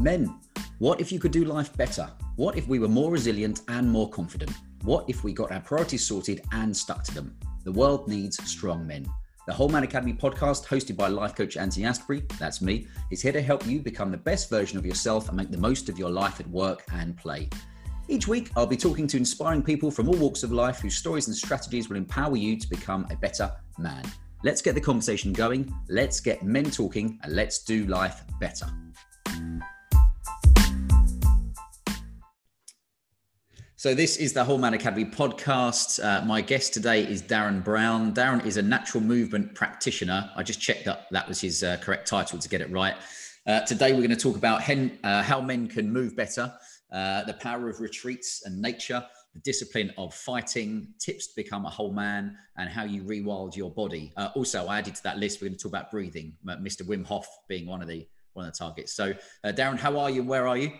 Men, what if you could do life better? What if we were more resilient and more confident? What if we got our priorities sorted and stuck to them? The world needs strong men. The Whole Man Academy podcast, hosted by life coach Anthony Asprey, that's me, is here to help you become the best version of yourself and make the most of your life at work and play. Each week, I'll be talking to inspiring people from all walks of life whose stories and strategies will empower you to become a better man. Let's get the conversation going, let's get men talking, and let's do life better. So, this is the Whole Man Academy podcast. Uh, my guest today is Darren Brown. Darren is a natural movement practitioner. I just checked that that was his uh, correct title to get it right. Uh, today, we're going to talk about hen, uh, how men can move better, uh, the power of retreats and nature, the discipline of fighting, tips to become a whole man, and how you rewild your body. Uh, also, I added to that list. We're going to talk about breathing. Mr. Wim Hof being one of the one of the targets. So, Darren, how are you? Where are you?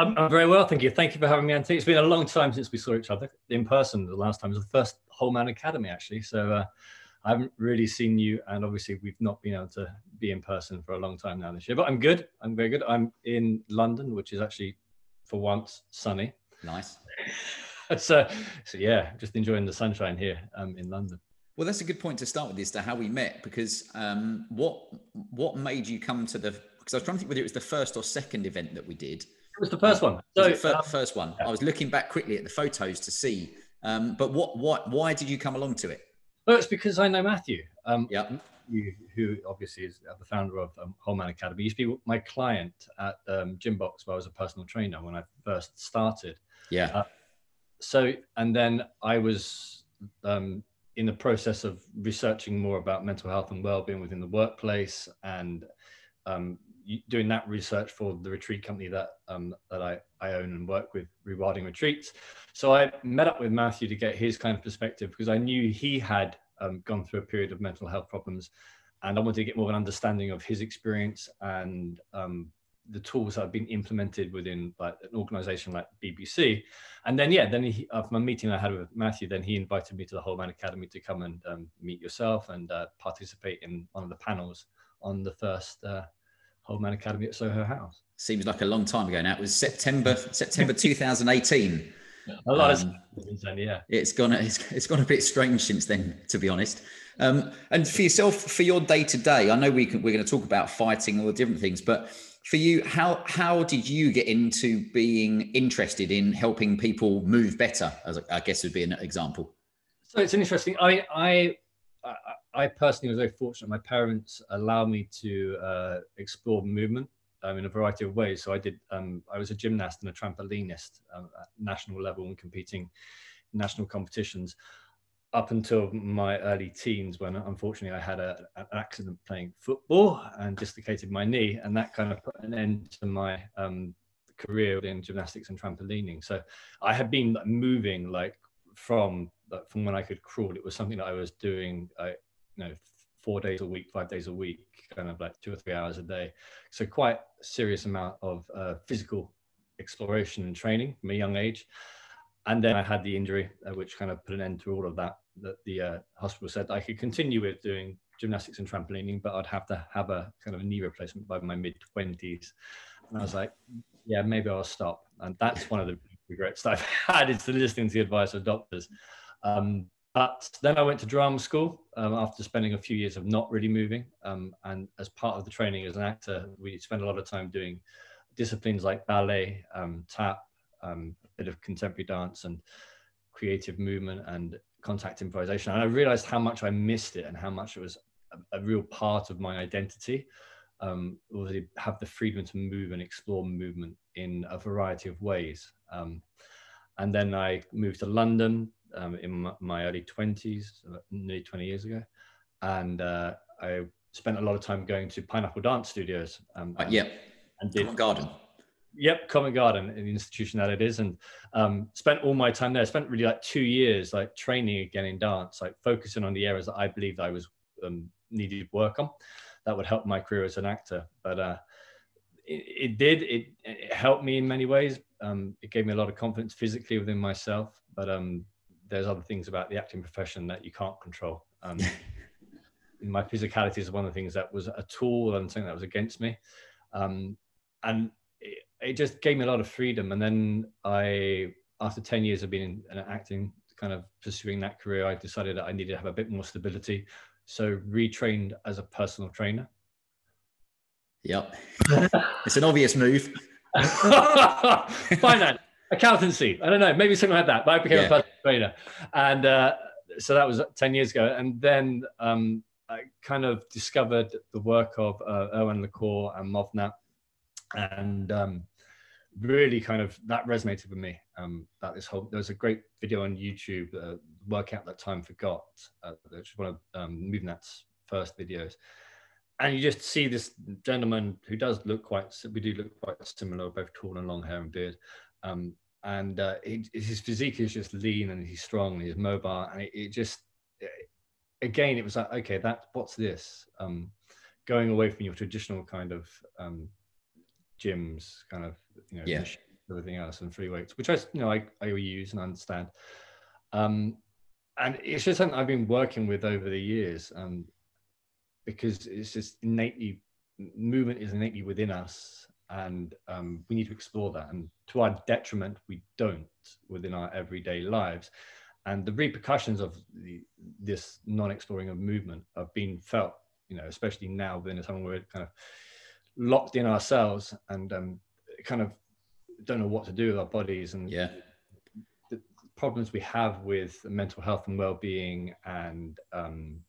I'm, I'm, very well, thank you. Thank you for having me, Anthony. It's been a long time since we saw each other in person. The last time was the first Whole Man Academy, actually. So uh, I haven't really seen you, and obviously we've not been able to be in person for a long time now this year. But I'm good. I'm very good. I'm in London, which is actually for once sunny. Nice. so, so yeah, just enjoying the sunshine here um, in London. Well, that's a good point to start with as to how we met, because um, what what made you come to the? Because I was trying to think whether it was the first or second event that we did. Was the first one. So first, um, first one. Yeah. I was looking back quickly at the photos to see. Um, but what what why did you come along to it? Well, it's because I know Matthew. Um, yeah. You, who obviously is the founder of um, Whole Man Academy, he used to be my client at um, Gymbox, where I was a personal trainer when I first started. Yeah. Uh, so and then I was um, in the process of researching more about mental health and well-being within the workplace and um, doing that research for the retreat company that um, that I, I own and work with rewilding retreats so i met up with matthew to get his kind of perspective because i knew he had um, gone through a period of mental health problems and i wanted to get more of an understanding of his experience and um, the tools that have been implemented within like an organization like BBC. And then, yeah, then he, uh, from a meeting I had with Matthew, then he invited me to the Whole Man Academy to come and um, meet yourself and uh, participate in one of the panels on the first uh, Whole Man Academy at Soho House. Seems like a long time ago now. It was September, September 2018. A lot um, of then, yeah. It's gone. It's, it's gone a bit strange since then, to be honest. Um, and for yourself, for your day to day, I know we can, we're going to talk about fighting all the different things, but for you, how how did you get into being interested in helping people move better? As I guess would be an example. So it's an interesting. I I I personally was very fortunate. My parents allowed me to uh, explore movement um, in a variety of ways. So I did. Um, I was a gymnast and a trampolinist um, at national level and competing in national competitions up until my early teens when unfortunately I had a, an accident playing football and dislocated my knee and that kind of put an end to my um, career in gymnastics and trampolining. So I had been moving like from from when I could crawl. It was something that I was doing, I, you know, four days a week, five days a week, kind of like two or three hours a day. So quite a serious amount of uh, physical exploration and training from a young age and then I had the injury, uh, which kind of put an end to all of that. That the uh, hospital said I could continue with doing gymnastics and trampolining, but I'd have to have a kind of a knee replacement by my mid twenties. And I was like, yeah, maybe I'll stop. And that's one of the regrets that I've had is listening to the advice of doctors. Um, but then I went to drama school um, after spending a few years of not really moving. Um, and as part of the training as an actor, we spent a lot of time doing disciplines like ballet, um, tap, um, a bit of contemporary dance and creative movement and contact improvisation. And I realized how much I missed it and how much it was a, a real part of my identity. Um, really have the freedom to move and explore movement in a variety of ways. Um, and then I moved to London um, in my, early 20s, nearly 20 years ago. And uh, I spent a lot of time going to Pineapple Dance Studios. Um, uh, yeah. And did Garden. Yep, Covent Garden, the institution that it is, and um, spent all my time there. Spent really like two years like training again in dance, like focusing on the areas that I believed I was um, needed work on. That would help my career as an actor. But uh, it, it, did. It, it, helped me in many ways. Um, it gave me a lot of confidence physically within myself. But um, there's other things about the acting profession that you can't control. Um, my physicality is one of the things that was a tool and something that was against me. Um, and it just gave me a lot of freedom. And then I, after 10 years of being in, in acting, kind of pursuing that career, I decided that I needed to have a bit more stability. So retrained as a personal trainer. Yep. it's an obvious move. Finance, accountancy. I don't know. Maybe something like that. But I became yeah. a personal trainer. And uh, so that was 10 years ago. And then um, I kind of discovered the work of uh, Erwan Le Corre and Movnat. And um, really kind of that resonated with me um, about this whole. There was a great video on YouTube, uh, "Workout That Time Forgot," uh, which is one of um, first videos, and you just see this gentleman who does look quite. We do look quite similar, both tall and long hair and beard. Um, and uh, he, his physique is just lean and he's strong and he's mobile and it, it just again it was like okay that what's this um, going away from your traditional kind of um, gyms kind of you know yeah. everything else and free weights, which I you know I, I use and understand. Um, and it's just something I've been working with over the years, um, because it's just innately movement is innately within us, and um, we need to explore that. And to our detriment, we don't within our everyday lives. And the repercussions of the, this non-exploring of movement have been felt, you know, especially now within a time where we're kind of locked in ourselves and um, kind of don't know what to do with our bodies and yeah the problems we have with mental health and well-being and um,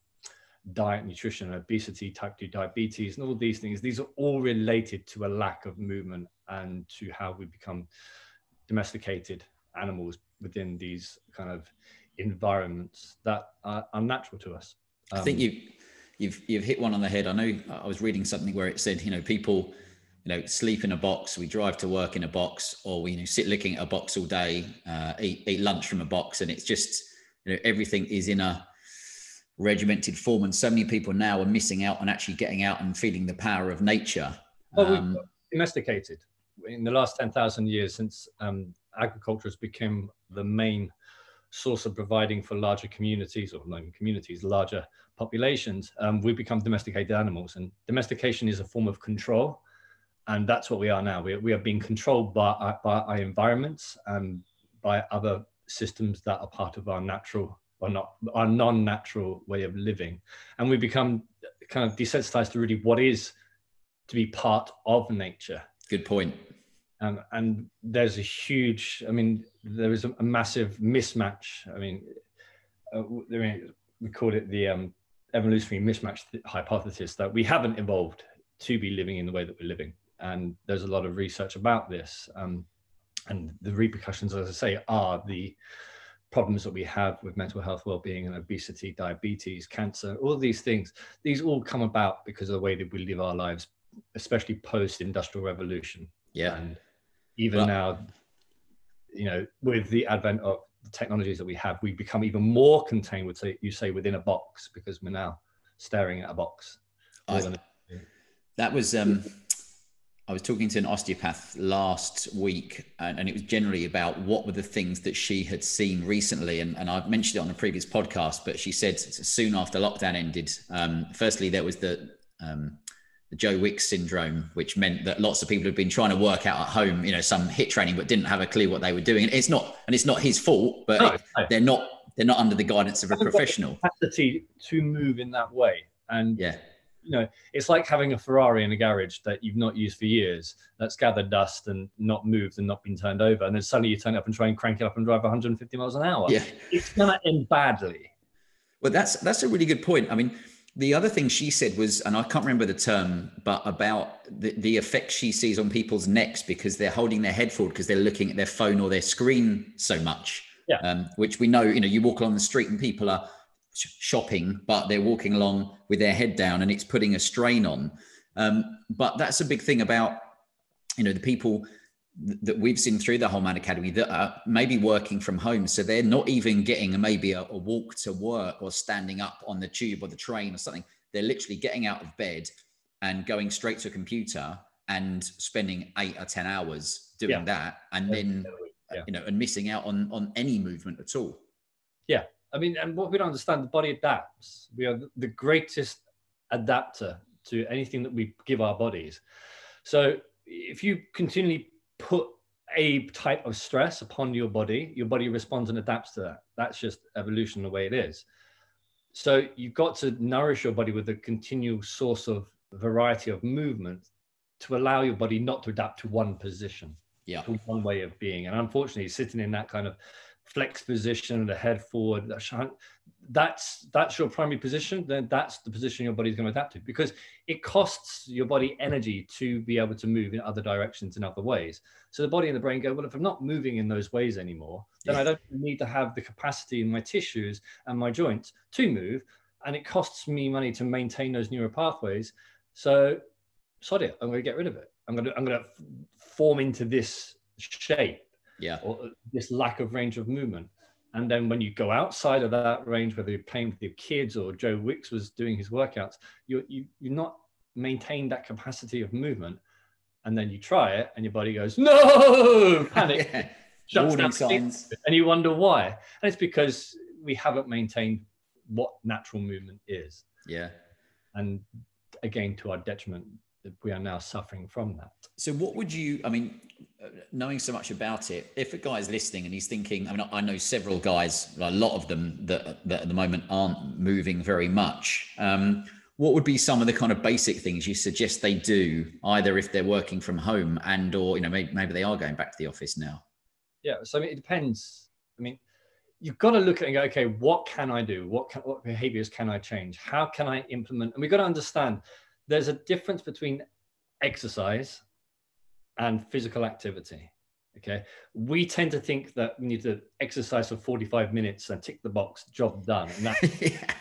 diet nutrition obesity type 2 diabetes and all these things these are all related to a lack of movement and to how we become domesticated animals within these kind of environments that are unnatural to us um, i think um, you you've you've hit one on the head i know i was reading something where it said you know people you know, sleep in a box. We drive to work in a box, or we you know sit looking at a box all day, uh, eat eat lunch from a box, and it's just you know everything is in a regimented form. And so many people now are missing out on actually getting out and feeling the power of nature. Well, um, domesticated in the last ten thousand years since um, agriculture has become the main source of providing for larger communities or not communities, larger populations. Um, we've become domesticated animals, and domestication is a form of control and that's what we are now. We, we are being controlled by, our, by our environments and by other systems that are part of our natural or not our non-natural way of living, and we become kind of desensitized to really what is to be part of nature. Good point. Um, and there's a huge, I mean, there is a, a massive mismatch. I mean, uh, we call it the um, evolutionary mismatch hypothesis that we haven't evolved to be living in the way that we're living and there's a lot of research about this. Um, and the repercussions, as I say, are the problems that we have with mental health, well-being, and obesity, diabetes, cancer, all these things. These all come about because of the way that we live our lives, especially post-industrial revolution. Yeah. And even well, now, you know, with the advent of the technologies that we have, we become even more contained, would say you say, within a box because we're now staring at a box. I, that was um, I was talking to an osteopath last week, and, and, it was generally about what were the things that she had seen recently. And, and I've mentioned it on a previous podcast, but she said soon after lockdown ended, um, firstly, there was the, um, the Joe Wicks syndrome, which meant that lots of people had been trying to work out at home, you know, some HIIT training, but didn't have a clue what they were doing. And it's not, and it's not his fault, but no, no. they're not, they're not under the guidance of a professional. Capacity to move in that way. And yeah you know, it's like having a Ferrari in a garage that you've not used for years, that's gathered dust and not moved and not been turned over. And then suddenly you turn it up and try and crank it up and drive 150 miles an hour. Yeah. It's going to end badly. Well, that's, that's a really good point. I mean, the other thing she said was, and I can't remember the term, but about the, the effect she sees on people's necks because they're holding their head forward because they're looking at their phone or their screen so much. Yeah. Um, which we know, you know, you walk along the street and people are shopping, but they're walking along with their head down, and it's putting a strain on. Um, but that's a big thing about you know the people that we've seen through the Whole Man Academy that are maybe working from home, so they're not even getting maybe a, a walk to work or standing up on the tube or the train or something. They're literally getting out of bed and going straight to a computer and spending eight or ten hours doing yeah. that, and then yeah. you know, and missing out on on any movement at all. Yeah, I mean, and what we don't understand, the body adapts. We are the greatest adapter to anything that we give our bodies. So if you continually put a type of stress upon your body, your body responds and adapts to that. That's just evolution the way it is. So you've got to nourish your body with a continual source of variety of movement to allow your body not to adapt to one position, yeah, to one way of being. And unfortunately, sitting in that kind of flex position, the head forward, that's that's your primary position. Then that's the position your body's going to adapt to because it costs your body energy to be able to move in other directions in other ways. So the body and the brain go, well, if I'm not moving in those ways anymore, then yeah. I don't need to have the capacity in my tissues and my joints to move, and it costs me money to maintain those neural pathways. So, sorry, I'm going to get rid of it. I'm going to I'm going to form into this shape yeah. or this lack of range of movement. And then when you go outside of that range whether you're playing with your kids or joe wicks was doing his workouts you you you're not maintained that capacity of movement. And then you try it and your body goes no! Panic. Yeah. shuts down signs. and you wonder why. And it's because we haven't maintained what natural movement is. Yeah. And again to our detriment we are now suffering from that. So, what would you? I mean, knowing so much about it, if a guy is listening and he's thinking, I mean, I know several guys, a lot of them that, that at the moment aren't moving very much. Um, what would be some of the kind of basic things you suggest they do, either if they're working from home and or you know maybe, maybe they are going back to the office now? Yeah, so I mean, it depends. I mean, you've got to look at and go, okay, what can I do? What can, what behaviors can I change? How can I implement? And we've got to understand there's a difference between exercise and physical activity. Okay. We tend to think that we need to exercise for 45 minutes and tick the box, job done. And that, yeah.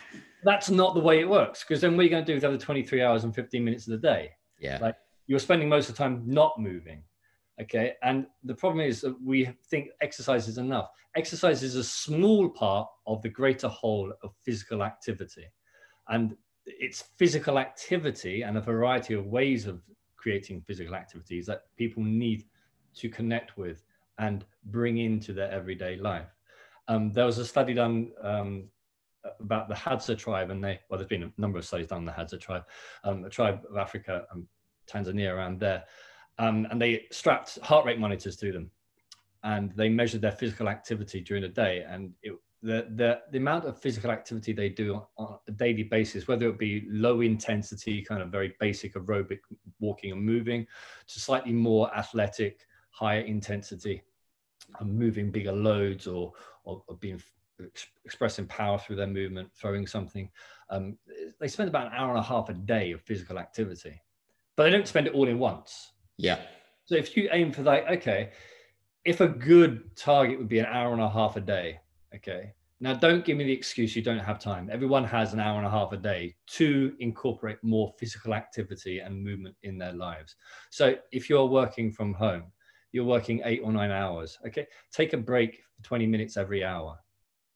that's not the way it works. Because then what are you going to do with the other 23 hours and 15 minutes of the day? Yeah. Like you're spending most of the time not moving. Okay. And the problem is that we think exercise is enough. Exercise is a small part of the greater whole of physical activity. And it's physical activity and a variety of ways of creating physical activities that people need to connect with and bring into their everyday life. Um, there was a study done um, about the Hadza tribe, and they well, there's been a number of studies done on the Hadza tribe, um, a tribe of Africa, and Tanzania, around there, um, and they strapped heart rate monitors to them, and they measured their physical activity during the day, and it the, the, the amount of physical activity they do on a daily basis, whether it be low intensity, kind of very basic aerobic walking and moving, to slightly more athletic, higher intensity, and moving bigger loads or, or, or being expressing power through their movement, throwing something. Um, they spend about an hour and a half a day of physical activity, but they don't spend it all in once. Yeah. So if you aim for that, okay, if a good target would be an hour and a half a day, Okay. Now, don't give me the excuse you don't have time. Everyone has an hour and a half a day to incorporate more physical activity and movement in their lives. So, if you're working from home, you're working eight or nine hours. Okay. Take a break for 20 minutes every hour.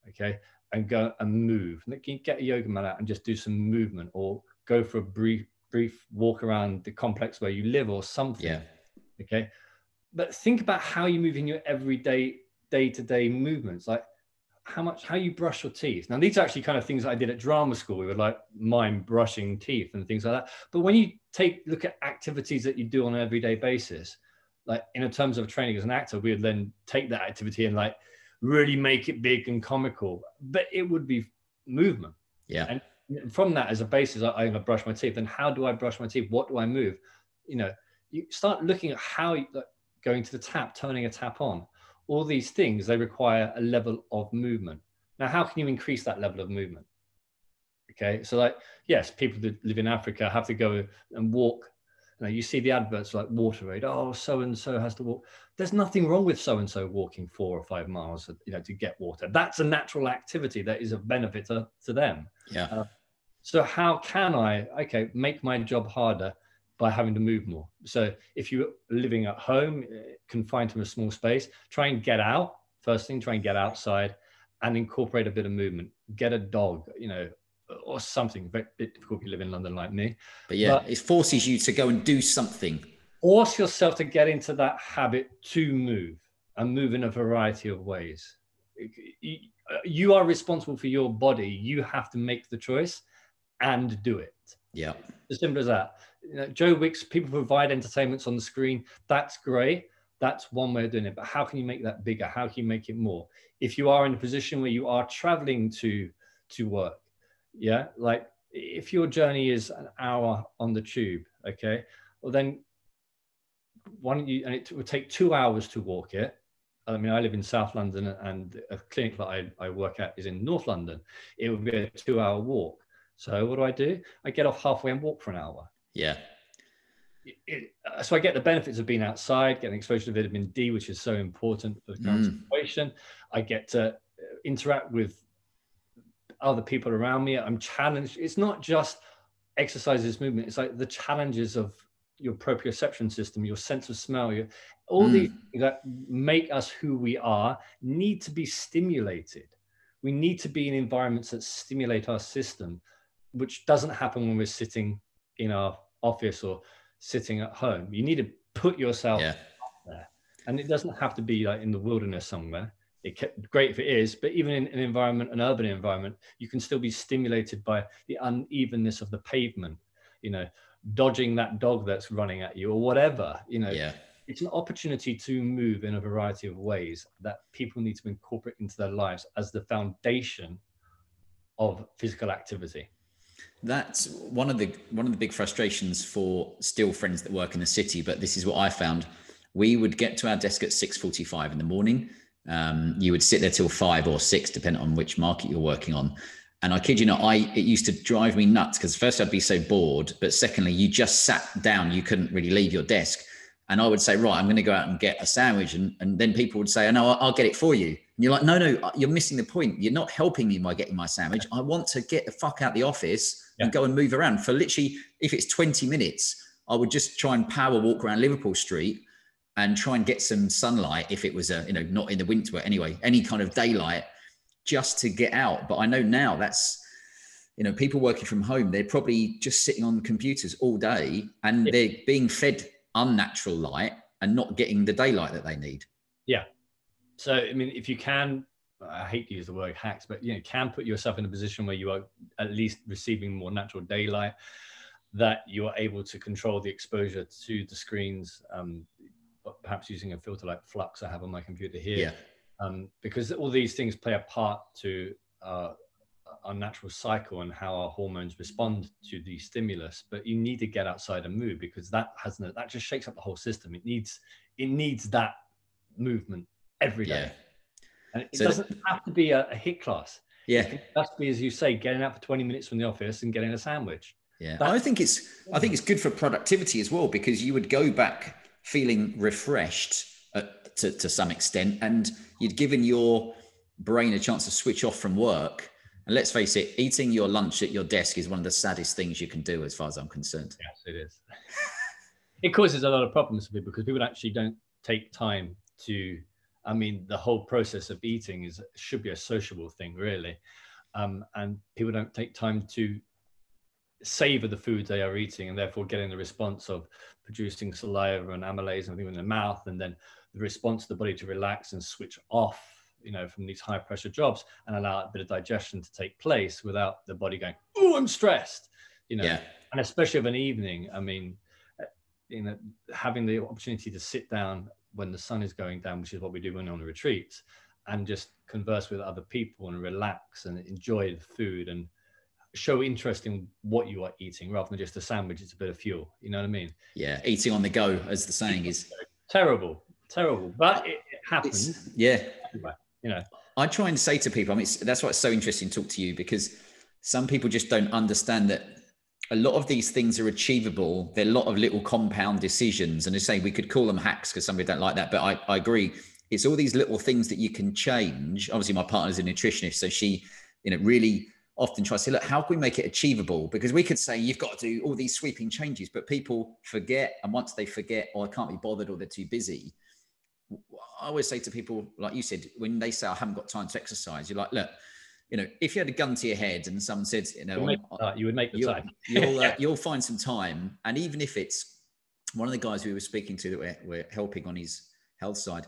Okay. And go and move. Can you get a yoga mat out and just do some movement or go for a brief, brief walk around the complex where you live or something. Yeah. Okay. But think about how you move in your everyday, day to day movements. Like, how much how you brush your teeth. Now these are actually kind of things that i did at drama school. We would like mind brushing teeth and things like that. But when you take look at activities that you do on an everyday basis like in terms of training as an actor we would then take that activity and like really make it big and comical. But it would be movement. Yeah. And from that as a basis I, i'm going to brush my teeth. And how do i brush my teeth? What do i move? You know you start looking at how you, like, going to the tap turning a tap on all these things, they require a level of movement. Now, how can you increase that level of movement? Okay, so like, yes, people that live in Africa have to go and walk. You, know, you see the adverts like WaterAid. Oh, so and so has to walk. There's nothing wrong with so and so walking four or five miles, you know, to get water. That's a natural activity that is of benefit to, to them. Yeah. Uh, so how can I, okay, make my job harder by having to move more. So if you're living at home, eh, confined to a small space, try and get out. First thing, try and get outside and incorporate a bit of movement. Get a dog, you know, or something. But bit difficult if you live in London like me. But yeah, but it forces you to go and do something. Force yourself to get into that habit to move and move in a variety of ways. You are responsible for your body. You have to make the choice and do it. Yeah. As simple as that. You know, Joe Wicks, people provide entertainments on the screen. That's great. That's one way of doing it. But how can you make that bigger? How can you make it more? If you are in a position where you are traveling to to work, yeah, like if your journey is an hour on the tube, okay, well then why don't you? And it would take two hours to walk it. I mean, I live in South London, and a clinic that I, I work at is in North London. It would be a two-hour walk. So what do I do? I get off halfway and walk for an hour. Yeah. It, it, uh, so I get the benefits of being outside, getting exposure to vitamin D, which is so important for the current mm. situation. I get to uh, interact with other people around me. I'm challenged. It's not just exercises, movement. It's like the challenges of your proprioception system, your sense of smell, your, all mm. these things that make us who we are need to be stimulated. We need to be in environments that stimulate our system, which doesn't happen when we're sitting in our office or sitting at home. You need to put yourself yeah. there. And it doesn't have to be like in the wilderness somewhere. It kept, great if it is, but even in an environment, an urban environment, you can still be stimulated by the unevenness of the pavement, you know, dodging that dog that's running at you or whatever, you know. Yeah. It's an opportunity to move in a variety of ways that people need to incorporate into their lives as the foundation of physical activity that's one of the one of the big frustrations for still friends that work in the city but this is what i found. We would get to our desk at 6.45 in the morning. Um, you would sit there till five or six depending on which market you're working on. And i kid you not i it used to drive me nuts because first i'd be so bored but secondly you just sat down you couldn't really leave your desk. And i would say right i'm going to go out and get a sandwich and, and then people would say oh no i'll get it for you. And you're like no no you're missing the point. You're not helping me by getting my sandwich. I want to get the fuck out the office yeah. and go and move around for literally, if it's 20 minutes, I would just try and power walk around Liverpool Street and try and get some sunlight if it was a, you know, not in the winter, but anyway, any kind of daylight just to get out. But I know now that's, you know, people working from home, they're probably just sitting on computers all day and yeah. they're being fed unnatural light and not getting the daylight that they need. Yeah. So, I mean, if you can I hate to use the word hacks, but you know, can put yourself in a position where you are at least receiving more natural daylight, that you are able to control the exposure to the screens, um, perhaps using a filter like f.lux I have on my computer here. Yeah. Um, because all these things play a part to uh, our natural cycle and how our hormones respond to the stimulus. But you need to get outside and move because that has no, that just shakes up the whole system. It needs it needs that movement every day. Yeah and it so doesn't have to be a, a HIIT class. Yeah. It has to be, as you say, getting out for 20 minutes from the office and getting a sandwich. Yeah. That's, I think it's I think it's good for productivity as well because you would go back feeling refreshed uh, to, to some extent and you'd given your brain a chance to switch off from work. And let's face it, eating your lunch at your desk is one of the saddest things you can do, as far as I'm concerned. Yes, it is. it causes a lot of problems for people because people actually don't take time to I mean, the whole process of eating is should be a sociable thing, really, um, and people don't take time to savor the food they are eating, and therefore getting the response of producing saliva and amylase and everything in the mouth, and then the response of the body to relax and switch off, you know, from these high pressure jobs and allow a bit of digestion to take place without the body going, "Oh, I'm stressed," you know, yeah. and especially of an evening. I mean, uh, you know, having the opportunity to sit down when the sun is going down, which is what we do when on the retreats, and just converse with other people and relax and enjoy the food and show interest in what you are eating rather than just a sandwich. It's a bit of fuel. You know what I mean? Yeah, eating on the go, as the saying is. Terrible, terrible, but it, it happens. It's, yeah, you know. I try and say to people, I mean, that's why it's so interesting to talk to you because some people just don't understand that a lot of these things are achievable. They're a lot of little compound decisions. And I say we could call them hacks because some people don't like that. But I, I agree. It's all these little things that you can change. Obviously, my partner's a nutritionist. So she, you know, really often tries to say, look, how can we make it achievable? Because we could say you've got to do all these sweeping changes, but people forget. And once they forget, or I can't be bothered, or they're too busy. I always say to people, like you said, when they say I haven't got time to exercise, you're like, look, you know, if you had a gun to your head and someone said, you know, make, you would make the you'll, time. you'll, uh, you'll find some time. And even if it's one of the guys we were speaking to that we're, we're helping on his health side,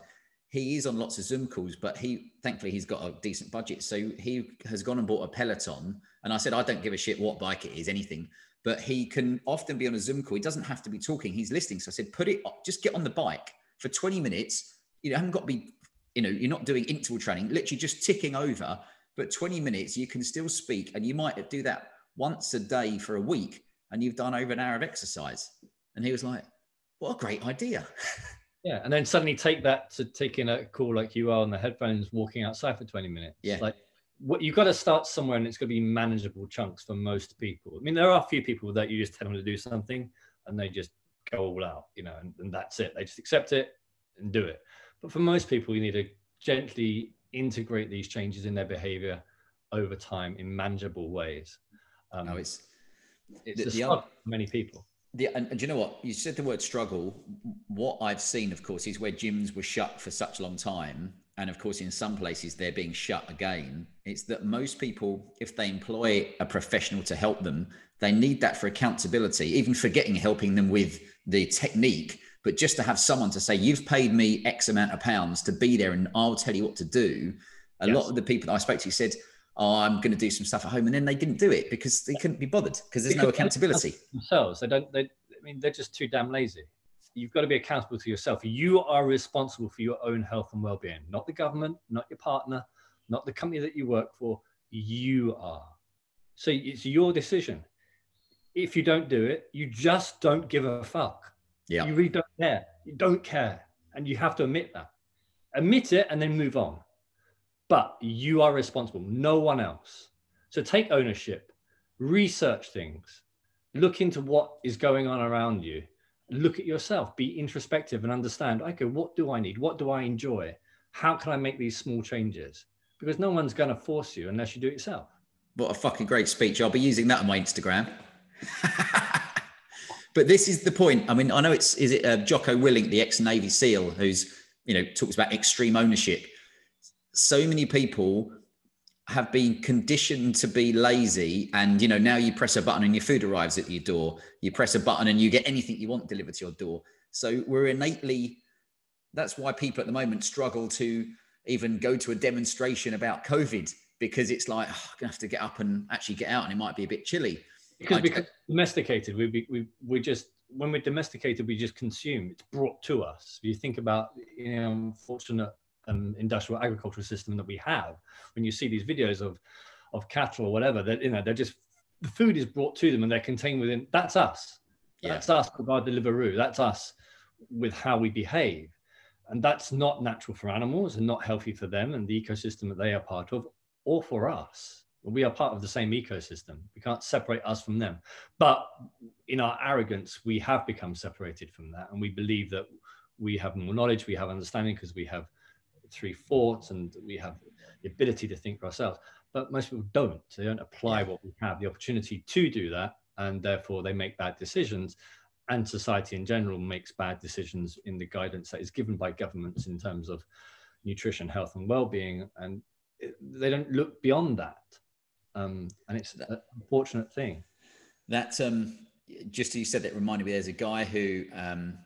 he is on lots of Zoom calls, but he thankfully he's got a decent budget. So he has gone and bought a Peloton. And I said, I don't give a shit what bike it is, anything. But he can often be on a Zoom call. He doesn't have to be talking, he's listening. So I said, put it up, just get on the bike for 20 minutes. You haven't got to be, you know, you're not doing interval training, literally just ticking over. But 20 minutes, you can still speak, and you might do that once a day for a week, and you've done over an hour of exercise. And he was like, "What a great idea!" Yeah, and then suddenly take that to taking a call like you are on the headphones, walking outside for 20 minutes. Yeah. Like what you've got to start somewhere and it's going to be manageable chunks for most people. I mean, there are a few people that you just tell them to do something and they just go all out, you know, and, and that's it. They just accept it and do it. But for most people, you need to gently integrate these changes in their behavior over time in manageable ways. Um, no, it's it's the, the other, for many people. The, and, and you know what? You said the word struggle. What I've seen, of course, is where gyms were shut for such a long time and of course in some places they're being shut again it's that most people if they employ a professional to help them they need that for accountability even forgetting helping them with the technique but just to have someone to say you've paid me x amount of pounds to be there and i'll tell you what to do a yes. lot of the people that i spoke to said oh i'm going to do some stuff at home and then they didn't do it because they couldn't be bothered because there's no accountability themselves they don't they i mean they're just too damn lazy you've got to be accountable to yourself. You are responsible for your own health and well-being, not the government, not your partner, not the company that you work for. You are. So it's your decision. If you don't do it, you just don't give a fuck. Yeah. You really don't care. You don't care. And you have to admit that. Admit it and then move on. But you are responsible, no one else. So take ownership, research things, look into what is going on around you look at yourself, be introspective and understand, okay, what do I need? What do I enjoy? How can I make these small changes? Because no one's going to force you unless you do it yourself. What a fucking great speech. I'll be using that on my Instagram. but this is the point. I mean, I know it's, is it uh, Jocko Willink, the ex Navy SEAL, who's, you know, talks about extreme ownership. So many people have been conditioned to be lazy and you know now you press a button and your food arrives at your door you press a button and you get anything you want delivered to your door so we're innately that's why people at the moment struggle to even go to a demonstration about covid because it's like oh, i'm gonna have to get up and actually get out and it might be a bit chilly because because domesticated we, we we just when we're domesticated we just consume it's brought to us you think about you know unfortunate um, industrial agricultural system that we have. When you see these videos of of cattle or whatever, that you know they're just the food is brought to them and they're contained within. That's us. Yeah. That's us by Deliveroo. That's us with how we behave, and that's not natural for animals and not healthy for them and the ecosystem that they are part of, or for us. We are part of the same ecosystem. We can't separate us from them. But in our arrogance, we have become separated from that, and we believe that we have more knowledge, we have understanding because we have three thoughts and we have the ability to think for ourselves. But most people don't. They don't apply what we have, the opportunity to do that, and therefore they make bad decisions. And society in general makes bad decisions in the guidance that is given by governments in terms of nutrition, health, and well-being, and they don't look beyond that. Um, and it's an unfortunate thing. That um, just as you said that reminded me. There's a guy who um,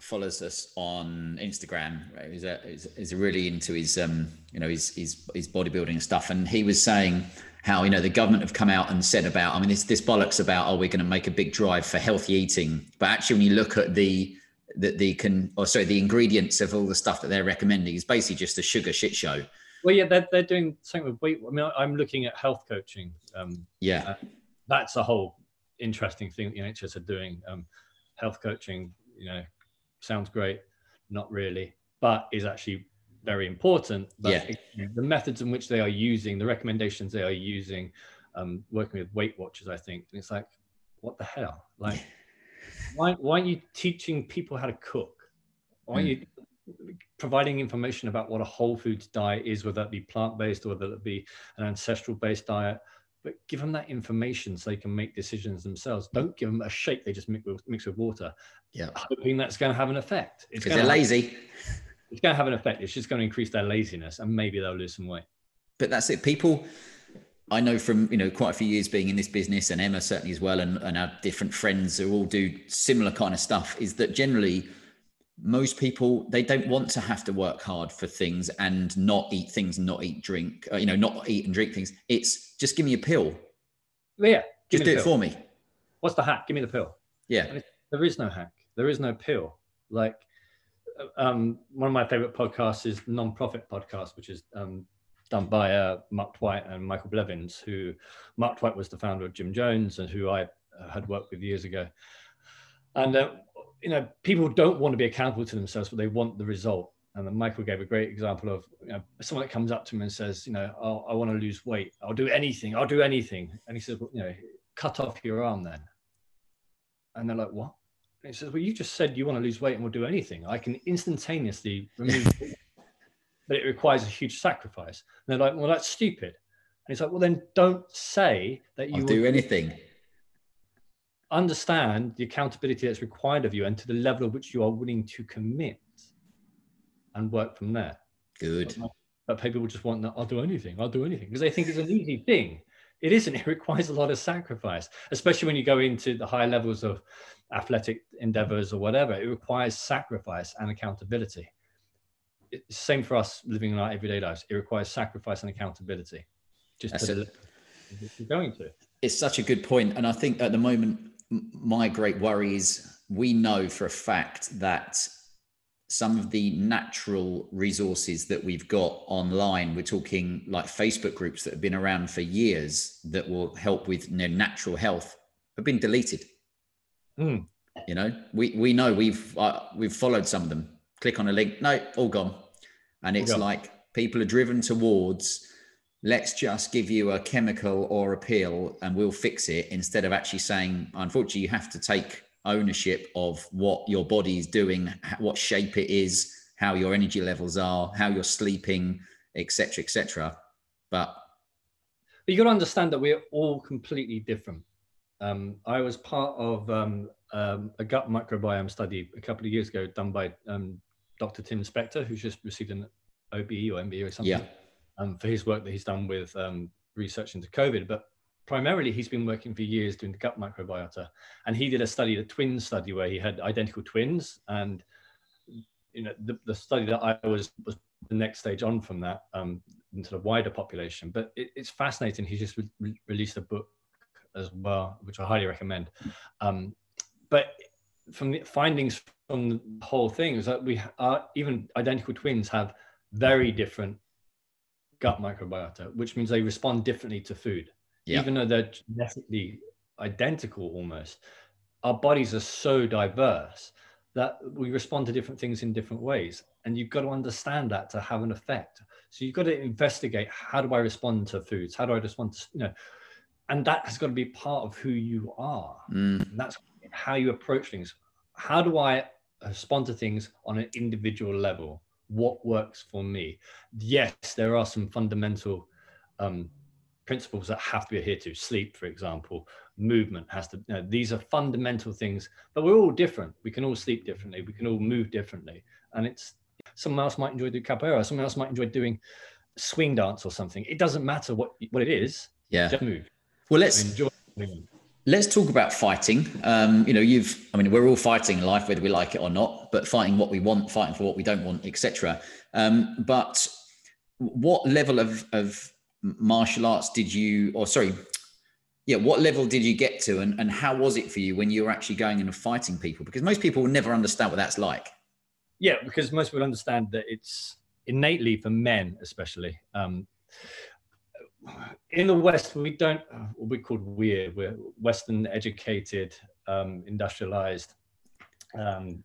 follows us on Instagram. Right? He's, a, he's, really into his, um, you know, his, his, his bodybuilding stuff. And he was saying how, you know, the government have come out and said about, I mean, this, this bollocks about, oh, we're going to make a big drive for healthy eating. But actually, when you look at the, the, the can, or sorry, the ingredients of all the stuff that they're recommending is basically just a sugar shit show. Well, yeah, they're, they're doing something with weight. I mean, I'm looking at health coaching. Um, yeah. Uh, that's a whole interesting thing the NHS are doing. Um, health coaching, you know, sounds great, not really, but is actually very important. But yeah. the methods in which they are using, the recommendations they are using, um, working with Weight Watchers, I think, and it's like, what the hell? Like, why, why aren't you teaching people how to cook? Why aren't mm. you providing information about what a whole foods diet is, whether that be plant based or whether it be an ancestral based diet? but give them that information so they can make decisions themselves. Don't give them a shake they just mix with, mix with water. Yeah. Hoping that's going to have an effect. Because they're lazy. It's going to have an effect. It's just going to increase their laziness and maybe they'll lose some weight. But that's it. People, I know from, you know, quite a few years being in this business and Emma certainly as well, and, and our different friends who all do similar kind of stuff is that generally most people they don't want to have to work hard for things and not eat things and not eat drink uh, you know not eat and drink things. It's just give me a pill. Yeah just do it for me. What's the hack? Give me the pill. Yeah. There is no hack. There is no pill. Like um, one of my favorite podcasts is non-profit podcast, which is um, done by uh, Mark Twight and Michael Blevins, who Mark Twight was the founder of Gym Jones and who I uh, had worked with years ago. And uh, you know, people don't want to be accountable to themselves, but they want the result. And then Michael gave a great example of you know, someone that comes up to him and says, you know, oh, I want to lose weight. I'll do anything. I'll do anything. And he says, well, you know, cut off your arm then. And they're like, what? And he says, well, you just said you want to lose weight and we'll do anything. I can instantaneously remove but it requires a huge sacrifice. And they're like, well, that's stupid. And he's like, well, then don't say that you will do anything. Understand the accountability that's required of you and to the level of which you are willing to commit and work from there. Good. But people just want that, I'll do anything, I'll do anything, because they think it's an easy thing. It isn't, it requires a lot of sacrifice, especially when you go into the high levels of athletic endeavors or whatever. It requires sacrifice and accountability same for us living in our everyday lives. It requires sacrifice and accountability. Just That's to you're going to. It's such a good point, and I think at the moment, my great worry is we know for a fact that some of the natural resources that we've got online we're talking like facebook groups that have been around for years that will help with you know, natural health have been deleted mm. you know we we know we've uh, we've followed some of them click on a link. No, all gone. And it's like people are driven towards let's just give you a chemical or a pill and we'll fix it instead of actually saying, unfortunately, you have to take ownership of what your body is doing, what shape it is, how your energy levels are, how you're sleeping, etc., etc. But but you got to understand that we're all completely different. Um, I was part of um, um, a gut microbiome study a couple of years ago done by um, Dr. Tim Spector, who's just received an OBE or MBE or something, yeah. Um, for his work that he's done with um, research into COVID. But primarily, he's been working for years doing the gut microbiota, and he did a study, the twin study, where he had identical twins, and you know the, the study that I was was the next stage on from that um, into the wider population. But it, it's fascinating. He just re- released a book as well, which I highly recommend. Um, but from the findings from the whole thing is that we are even identical twins have very different gut microbiota, which means they respond differently to food, yeah. even though they're genetically identical almost. Our bodies are so diverse that we respond to different things in different ways. And you've got to understand that to have an effect. So you've got to investigate how do I respond to foods? How do I respond to, you know, and that has got to be part of who you are. Mm. that's how you approach things. How do I respond to things on an individual level? What works for me? Yes, there are some fundamental um, principles that have to be adhered to. Sleep, for example, movement has to. You know, these are fundamental things, but we're all different. We can all sleep differently. We can all move differently, and it's someone else might enjoy doing capoeira. Someone else might enjoy doing swing dance or something. It doesn't matter what what it is. Yeah, just move. Well, let's enjoy. Let's talk about fighting. Um, you know, you've, I mean, we're all fighting in life, whether we like it or not, but fighting what we want, fighting for what we don't want, etc. Um, but what level of, of martial arts did you, or sorry, yeah, what level did you get to and, and how was it for you when you were actually going and fighting people? Because most people will never understand what that's like. Yeah, because most people understand that it's innately for men, especially. Um, in the West, we don't, what we call weird, we're Western educated, um, industrialized, um,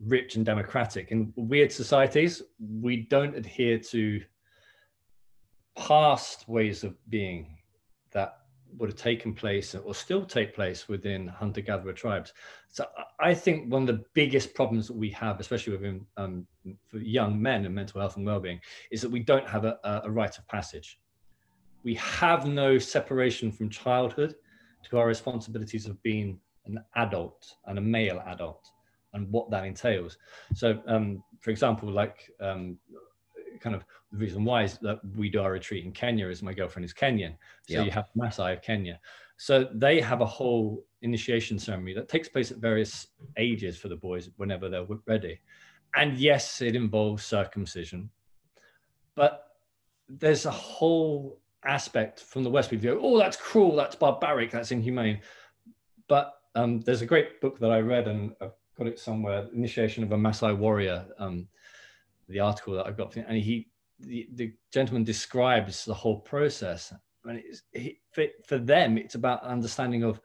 rich and democratic. In weird societies, we don't adhere to past ways of being that would have taken place or still take place within hunter-gatherer tribes. So I think one of the biggest problems that we have, especially within um, for young men and mental health and well-being, is that we don't have a, a rite of passage we have no separation from childhood to our responsibilities of being an adult and a male adult and what that entails. So, um, for example, like um, kind of the reason why is that we do our retreat in Kenya is my girlfriend is Kenyan. So yeah. you have Maasai of Kenya. So they have a whole initiation ceremony that takes place at various ages for the boys whenever they're ready. And yes, it involves circumcision, but there's a whole aspect from the West, we go, oh, that's cruel, that's barbaric, that's inhumane. But um, there's a great book that I read and I've got it somewhere. Initiation of a Maasai warrior. Um, the article that I've got, and he, the, the gentleman describes the whole process. And it's, he, for, for them, it's about understanding of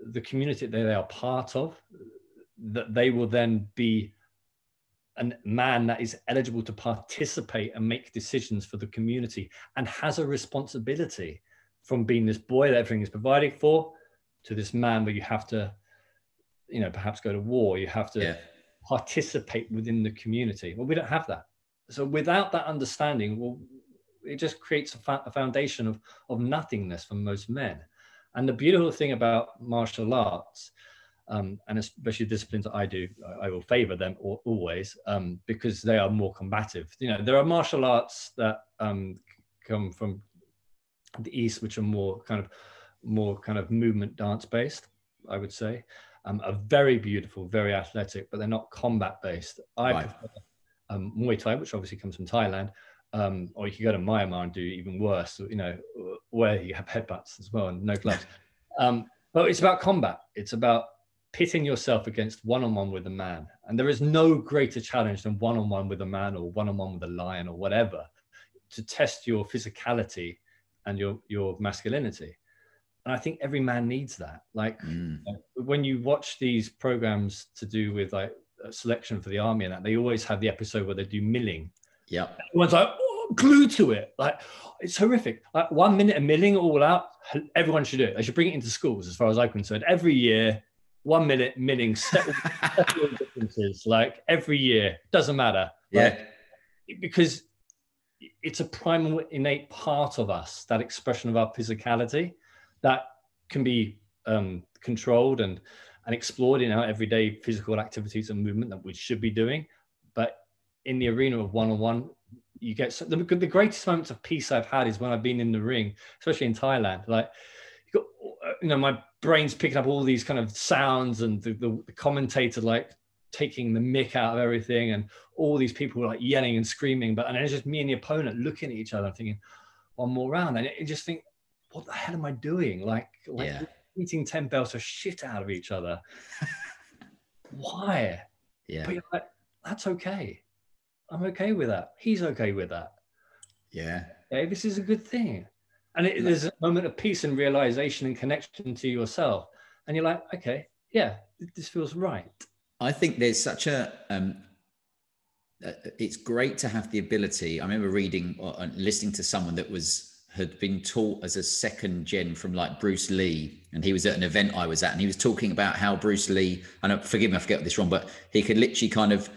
the community that they are part of, that they will then be a man that is eligible to participate and make decisions for the community and has a responsibility from being this boy that everything is providing for to this man where you have to you know perhaps go to war you have to yeah. participate within the community. Well we don't have that. So without that understanding well it just creates a, fa- a foundation of of nothingness for most men. And the beautiful thing about martial arts um, and especially disciplines that I do, I, I will favor them always um, because they are more combative. You know, there are martial arts that um, come from the East, which are more kind of more kind of movement dance based, I would say, um, are very beautiful, very athletic, but they're not combat based. I right. prefer um, Muay Thai, which obviously comes from Thailand, um, or you could go to Myanmar and do even worse, you know, where you have headbutts as well and no gloves. Um, but it's about combat. It's about pitting yourself against one-on-one with a man. And there is no greater challenge than one-on-one with a man or one-on-one with a lion or whatever to test your physicality and your your masculinity. And i think every man needs that. Like mm. when you watch these programs to do with like selection for the army and that they always have the episode where they do milling. Yeah everyone's like oh, glued to it. Like it's horrific. Like one minute of milling all out everyone should do it. They should bring it into schools as far as i'm concerned. Every year one minute milling settle, differences like every year doesn't matter. Yeah. Because it's a primal innate part of us that expression of our physicality that can be um, controlled and and explored in our everyday physical activities and movement that we should be doing. But in the arena of one-on-one you get the, the greatest moments of peace i've had is when i've been in the ring especially in thailand. Like you, got, you know my brain's picking up all these kind of sounds and the, the, the commentator like taking the mick out of everything and all these people like yelling and screaming but and it's just me and the opponent looking at each other thinking one more round. And you just think what the hell am i doing? Like like yeah. eating 10 belts of shit out of each other. Why? Yeah. But you're like, that's okay. I'm okay with that. He's okay with that. Yeah. Okay this is a good thing and it, there's a moment of peace and realization and connection to yourself and you're like okay yeah this feels right I think there's such a. Um, uh, it's great to have the ability. I remember reading or listening to someone that was had been taught as a second gen from like Bruce Lee, and he was at an event I was at, and he was talking about how Bruce Lee. I know, forgive me, I forget this wrong, but he could literally kind of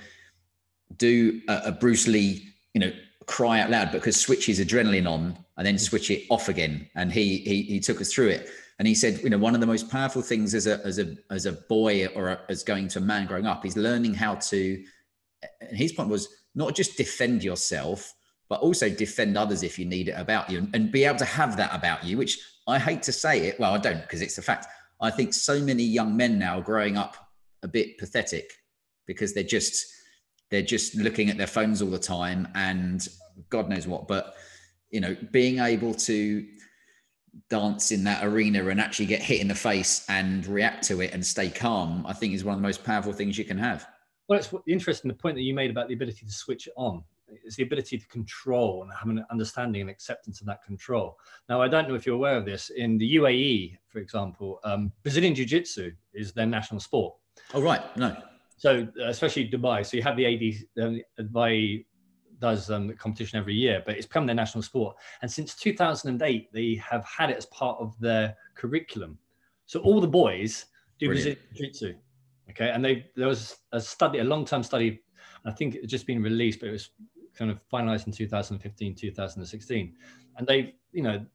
do a, a Bruce Lee, you know, cry out loud because switch his adrenaline on and then switch it off again. And he he he took us through it. And he said, you know, one of the most powerful things as a as a as a boy or a, as going to a man growing up is learning how to. And his point was not just defend yourself, but also defend others if you need it about you, and, and be able to have that about you. Which I hate to say it, well, I don't because it's a fact. I think so many young men now growing up a bit pathetic because they're just they're just looking at their phones all the time and God knows what. But you know, being able to dance in that arena and actually get hit in the face and react to it and stay calm, I think is one of the most powerful things you can have. Well, it's interesting the point that you made about the ability to switch it on. It's the ability to control and have an understanding and acceptance of that control. Now, I don't know if you're aware of this. In the UAE, for example, um, Brazilian Jiu Jitsu is their national sport. Oh, right. No. So, uh, especially Dubai. So, you have the AD, um, Dubai does um, the competition every year, but it's become their national sport. And since 2008, they have had it as part of their curriculum. So all the boys do Brilliant. jiu-jitsu. Okay, and they there was a study, a long-term study. I think it's just been released, but it was kind of finalized in 2015, 2016, and they, you know,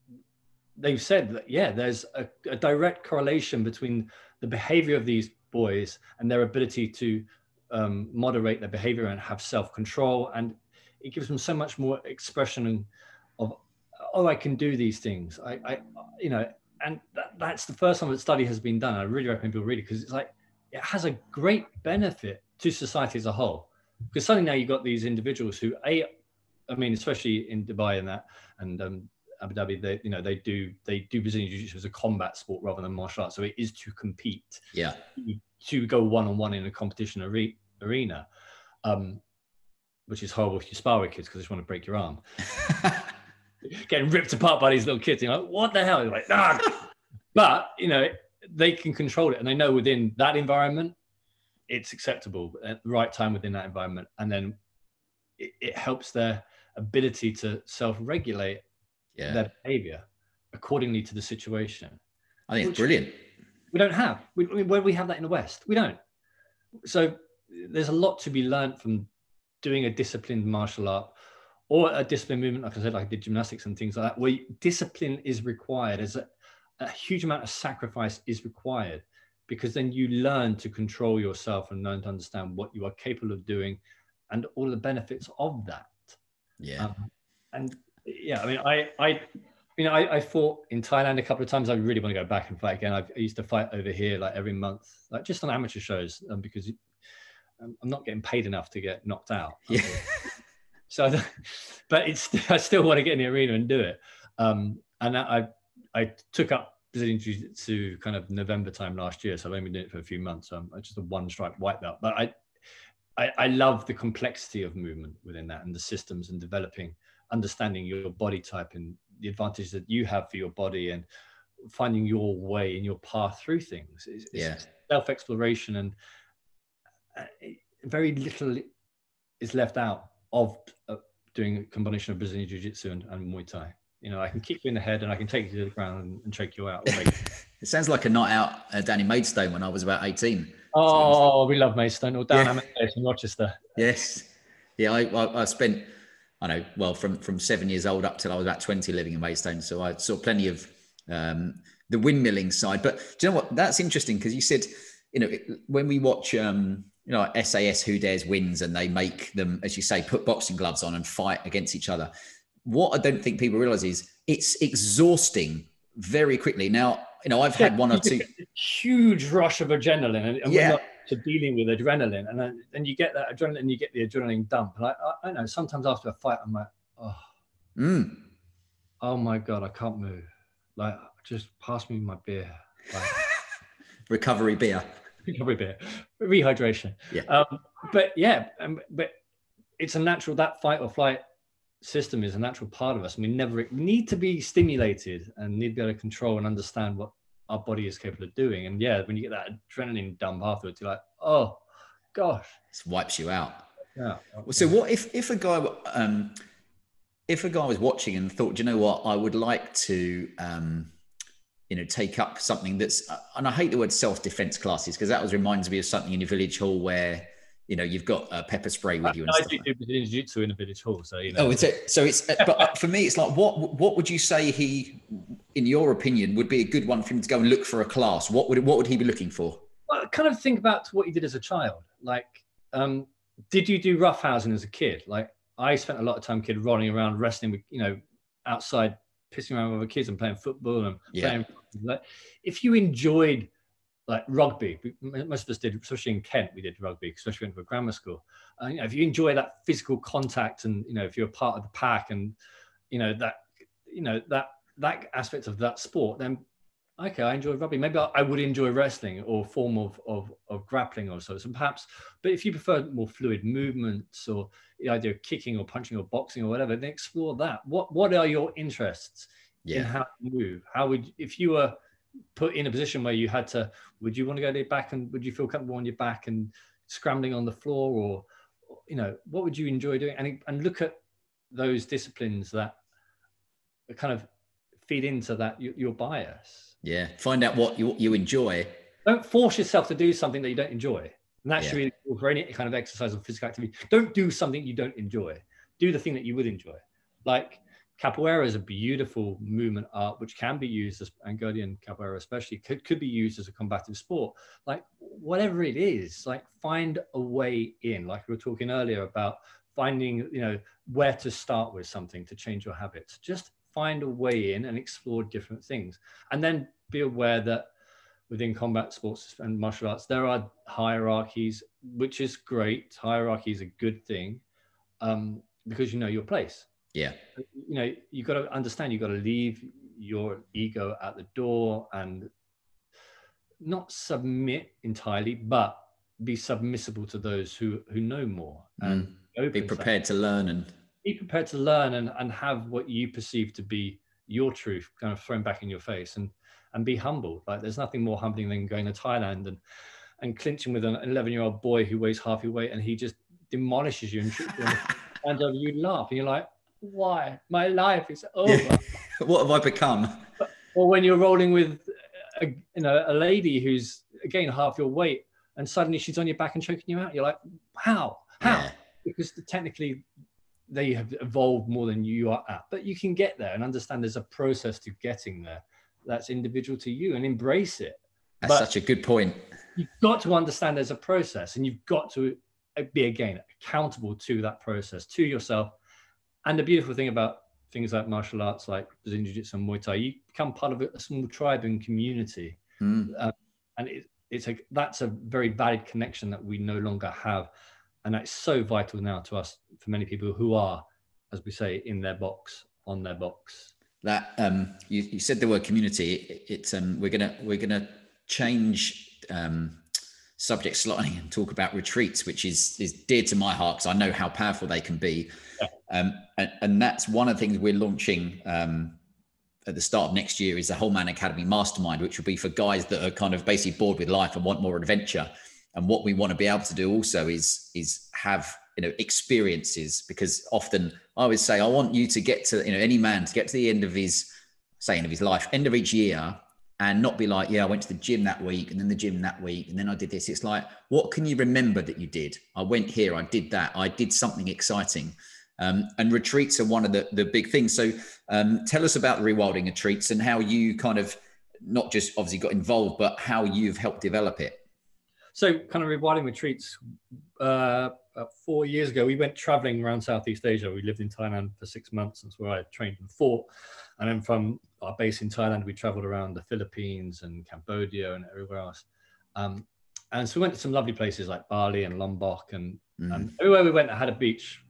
they've said that yeah, there's a, a direct correlation between the behavior of these boys and their ability to um, moderate their behavior and have self-control and it gives them so much more expression of oh i can do these things i i you know and that, that's the first time that study has been done i really recommend people read it because it's like it has a great benefit to society as a whole because suddenly now you've got these individuals who a i mean especially in dubai and that and um, Abu Dhabi, they you know they do they do Brazilian Jiu-Jitsu as a combat sport rather than martial arts. So it is to compete. Yeah. To go one on one in a competition are- arena, um, which is horrible if you spar with kids because they just want to break your arm. Getting ripped apart by these little kids, you're like, what the hell? You're like, ah. but you know they can control it, and they know within that environment it's acceptable at the right time within that environment, and then it, it helps their ability to self-regulate yeah. their behavior accordingly to the situation. I think it's brilliant. We don't have. We, I mean, where do we have that in the West? We don't. So there's a lot to be learned from doing a disciplined martial art or a disciplined movement, like I said, like I did gymnastics and things like that, where discipline is required. There's a, a huge amount of sacrifice is required because then you learn to control yourself and learn to understand what you are capable of doing and all the benefits of that. Yeah. Um, and yeah, I mean, I, I, you know, I, I fought in Thailand a couple of times. I really want to go back and fight again. I've, I used to fight over here like every month, like just on amateur shows, um, because I'm not getting paid enough to get knocked out. Yeah. So, but it's I still want to get in the arena and do it. Um, and I I took up Brazilian Jiu-Jitsu kind of November time last year, so I've only been doing it for a few months. So I'm just a one stripe white belt, but I, I I love the complexity of movement within that and the systems and developing, understanding your body type and the advantage that you have for your body and finding your way and your path through things. It's, it's Yeah. self exploration and very little is left out of uh, doing a combination of Brazilian Jiu Jitsu and, and Muay Thai. You know, I can kick you in the head and I can take you to the ground and, and choke you out. It sounds like a night out at Danny Maidstone when I was about 18. oh, we love Maidstone or down Yeah. In Rochester. Yes. Yeah, I, I, I spent, I know, well, from, from seven years old up till I was about 20 living in Maidstone. So I saw plenty of um, the windmilling side. But do you know what? That's interesting because you said, you know, it- when we watch, um, you know, SAS Who Dares Wins and they make them, as you say, put boxing gloves on and fight against each other. What I don't think people realize is it's exhausting very quickly. Now, you know, I've had one or two. huge rush of adrenaline, and, and Yeah. we're not to dealing with adrenaline, and then, then you get that adrenaline, you get the adrenaline dump. And I, I, I know sometimes after a fight, I'm like, oh, Mm, oh my god, I can't move. Like, just pass me my beer. Like, recovery beer. recovery beer, rehydration. Yeah. Um, but yeah, um, but it's a natural that fight or flight system is a natural part of us. We never we need to be stimulated and need to be able to control and understand what our body is capable of doing. And yeah, when you get that adrenaline dump afterwards, you're like, oh gosh, It wipes you out. yeah. Well, So what if if a guy um, if a guy was watching and thought, "Do you know what, I would like to um, you know take up something that's uh, and I hate the word self defense classes because that always reminds me of something in your village hall where you know you've got a pepper spray with you and I stuff. do like do jiu-jitsu in a village hall, so you know. Oh, it's it. So it's, but uh, for me, it's like, what what would you say he, in your opinion, would be a good one for him to go and look for a class? What would what would he be looking for? well, kind of think about what you did as a child. Like, um, did you do roughhousing as a kid? Like, I spent a lot of time kid running around wrestling with, you know, outside pissing around with other kids and playing football and Yeah. playing. Like, if you enjoyed like rugby, most of us did, especially in Kent, we did rugby, especially went to a grammar school. Uh, you know, if you enjoy that physical contact and you know, if you're a part of the pack and you know that, you know that that aspect of that sport, then okay, I enjoy rugby. Maybe I, I would enjoy wrestling or form of, of, of grappling or so. So perhaps, but if you prefer more fluid movements or the idea of kicking or punching or boxing or whatever, then explore that. What what are your interests in Yeah, how to move? How would if you were put in a position where you had to, would you want to go to your back and would you feel comfortable on your back and scrambling on the floor or, you know, what would you enjoy doing? And and look at those disciplines that kind of feed into that your, your bias yeah. Find out what you you enjoy. don't force yourself to do something that you don't enjoy. And Yeah. really cool for any kind of exercise or physical activity. Don't do something you don't enjoy. Do the thing that you would enjoy. Like capoeira is a beautiful movement art, which can be used as Angolan capoeira, especially could, could be used as a combative sport. Like whatever it is, like find a way in. Like we were talking earlier about finding, you know, where to start with something to change your habits. Just find a way in and explore different things. And then be aware that within combat sports and martial arts, there are hierarchies, which is great. Hierarchy is a good thing um, because you know your place. Yeah. You know, you've got to understand, you've got to leave your ego at the door and not submit entirely, but be submissible to those who who know more and mm. be prepared to learn and be prepared to learn and, and have what you perceive to be your truth kind of thrown back in your face and and be humble. Like there's nothing more humbling than going to Thailand and and clinching with an 11 year old boy who weighs half your weight and he just demolishes you and and you laugh and you're like, why? My life is over. Yeah. what have I become? Or when you're rolling with a, you know a lady who's again half your weight and suddenly she's on your back and choking you out. You're like, how? How? Yeah. Because technically they have evolved more than you are at. But you can get there and understand there's a process to getting there that's individual to you and embrace it. That's but such a good point. You've got to understand there's a process and you've got to be again accountable to that process, to yourself. And the beautiful thing about things like martial arts, like Brazilian Jiu-Jitsu and Muay Thai, you become part of a small tribe and community. Mm. Uh, and it, it's a that's a very valid connection that we no longer have and that's so vital now to us for many people who are as we say in their box on their box that um you, you said the word community it's um we're gonna we're gonna change um subject slightly and talk about retreats which is is dear to my heart because i know how powerful they can be yeah. Um and, and that's one of the things we're launching um at the start of next year is the Whole Man Academy Mastermind, which will be for guys that are kind of basically bored with life and want more adventure. And what we want to be able to do also is is have you know experiences because often I always say I want you to get to you know any man to get to the end of his say end of his life, end of each year, and not be like, yeah, I went to the gym that week and then the gym that week and then I did this. It's like, what can you remember that you did? I went here, I did that, I did something exciting. Um, and retreats are one of the, the big things. So um, tell us about the rewilding retreats and how you kind of not just obviously got involved, but how you've helped develop it. So kind of rewilding retreats, uh, four years ago, we went traveling around Southeast Asia. We lived in Thailand for six months. That's where I trained and fought. And then from our base in Thailand, we traveled around the Philippines and Cambodia and everywhere else. Um, and so we went to some lovely places like Bali and Lombok and, mm. and everywhere we went, I had a beach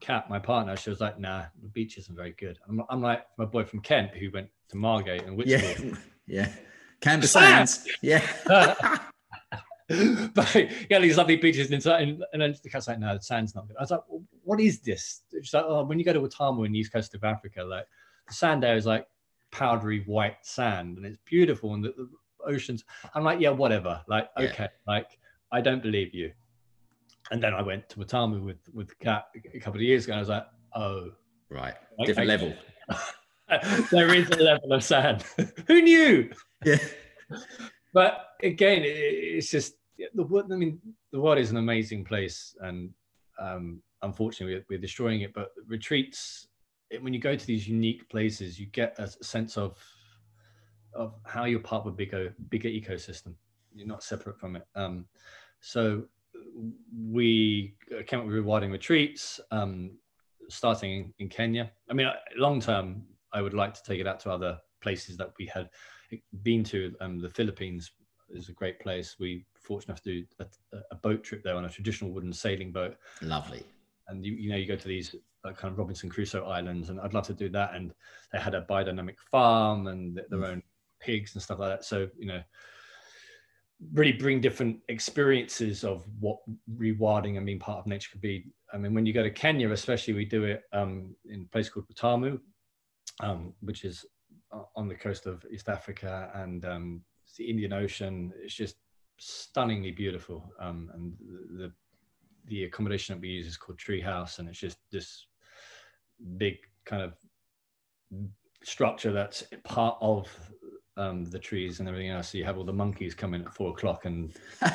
Kat, my partner, she was like, "Nah, the beach isn't very good." I'm, I'm like my boy from Kent who went to Margate and Whitstable. Yeah, yeah, Camber Sands. yeah. but yeah, these lovely beaches and, and, and then the Kat's like, "No, the sand's not good." I was like, "What is this?" She's like, "Oh, when you go to Watamu in the east coast of Africa, like the sand there is like powdery white sand, and it's beautiful, and the, the oceans." I'm like, "Yeah, whatever." Like, yeah. okay, like I don't believe you and then I went to Watamu with with Kat a couple of years ago. And I was like, oh, right, different level. there is a level of sand. Who knew? Yeah. But again, it, it's just the world. I mean, the world is an amazing place, and um, unfortunately, we're, we're, destroying it. But retreats, when you go to these unique places, you get a sense of of how you're part of a bigger bigger ecosystem. You're not separate from it. Um, so we came up with rewilding retreats, um, starting in, in, Kenya. I mean, long term, I would like to take it out to other places that we had been to. Um, the Philippines is a great place. We fortunate enough to do a, a, boat trip there on a traditional wooden sailing boat. Lovely. And you, you know, you go to these uh, kind of Robinson Crusoe islands, and I'd love to do that. And they had a biodynamic farm and their mm. own pigs and stuff like that. So you know, really bring different experiences of what rewilding and being part of nature could be. I mean, when you go to Kenya, especially, we do it um, in a place called Watamu, um, which is on the coast of East Africa and um, the Indian Ocean. It's just stunningly beautiful, um, and the the accommodation that we use is called Treehouse, and it's just this big kind of structure that's part of um, the trees and everything else. So you have all the monkeys come in at four o'clock and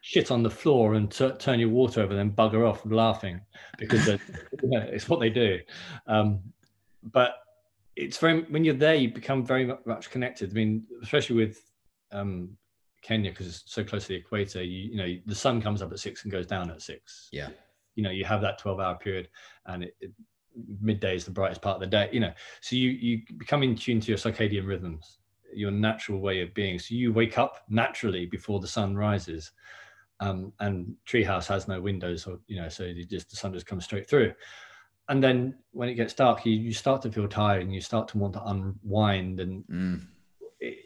shit on the floor and t- turn your water over, then bugger off laughing because you know, it's what they do. Um, but it's very when you're there, you become very much connected. I mean, especially with um, Kenya because it's so close to the equator. You, you know, the sun comes up at six and goes down at six. Yeah. You know, you have that twelve-hour period, and it, it, midday is the brightest part of the day. You know, so you you become in tune to your circadian rhythms your natural way of being. So you wake up naturally before the sun rises. Um, and treehouse has no windows or you know so just the sun just comes straight through and then when it gets dark, you, you start to feel tired and you start to want to unwind. And Mm. it,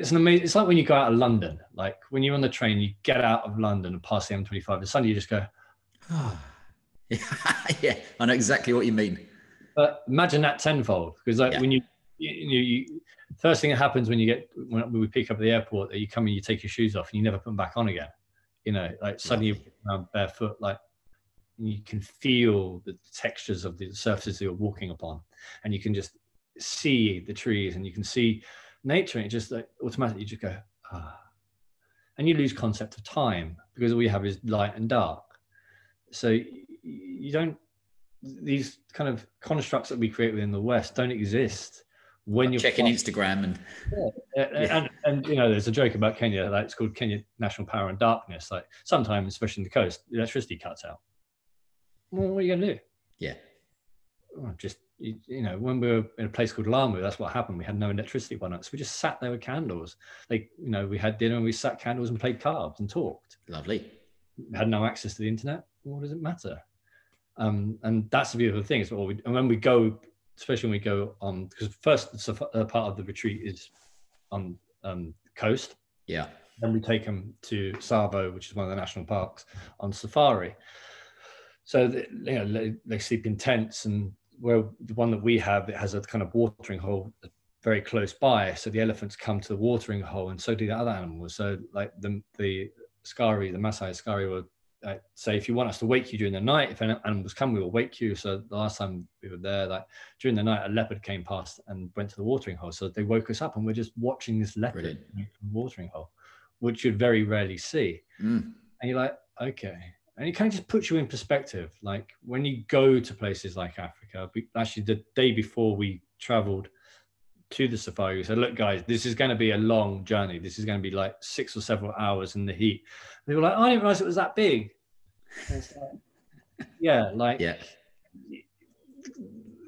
it's an amazing. It's like when you go out of London. Like when you're on the train, you get out of London and pass the M25, and suddenly you just go. yeah, I know exactly what you mean. But imagine that tenfold, because like Yeah. when you, you, you, you, first thing that happens when you get when we pick up at the airport, that you come and you take your shoes off and you never put them back on again. You know, like suddenly you're barefoot, like you can feel the textures of the surfaces that you're walking upon, and you can just see the trees and you can see nature, and it just like automatically you just go ah, and you lose concept of time because all you have is light and dark. So you don't these kind of constructs that we create within the West don't exist when you're Checking Instagram and uh, and, and you know, there's a joke about Kenya, like it's called Kenya National Power and Darkness. Like sometimes, especially in the coast, electricity cuts out. Well, what are you going to do? yeah, Oh, just you, you know, when we were in a place called Lamu, that's what happened. We had no electricity one night, so we just sat there with candles. Like you know, we had dinner and we sat candles and played cards and talked. lovely. We had no access to the internet. What does it matter? Um, and that's the beautiful thing. Is what we and when we go, especially when we go on, because first uh, part of the retreat is on um, coast. Yeah, Then we take them to Tsavo, which is one of the national parks, on safari. So the, you know they, they sleep in tents, and where the one that we have, it has a kind of watering hole very close by. So the elephants come to the watering hole, and so do the other animals. So like the the askari, the Maasai askari will uh, say, if you want us to wake you during the night, if animals come, we will wake you. So the last time we were there, like during the night, a leopard came past and went to the watering hole. So they woke us up, and we're just watching this leopard Brilliant. from the watering hole, which you'd very rarely see. Mm. And you're like, okay. And it kind of just puts you in perspective. Like when you go to places like Africa, we, actually the day before we traveled to the safari, we said, look, guys, this is going to be a long journey. This is going to be like six or several hours in the heat. And they were like, oh, I didn't realize it was that big. Like, yeah, like yeah,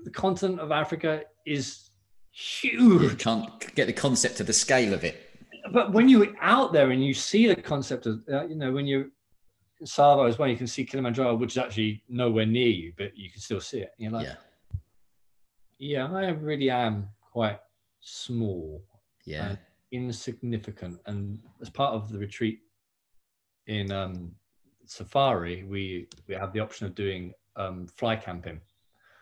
the continent of Africa is huge. you can't get the concept of the scale of it. but when you're out there and you see the concept of uh, you know when you're in Tsavo as well, you can see Kilimanjaro, which is actually nowhere near you, but you can still see it. And you're like, yeah, yeah, I really am quite small, yeah, and insignificant. And as part of the retreat in um, Safari, we we have the option of doing um, fly camping.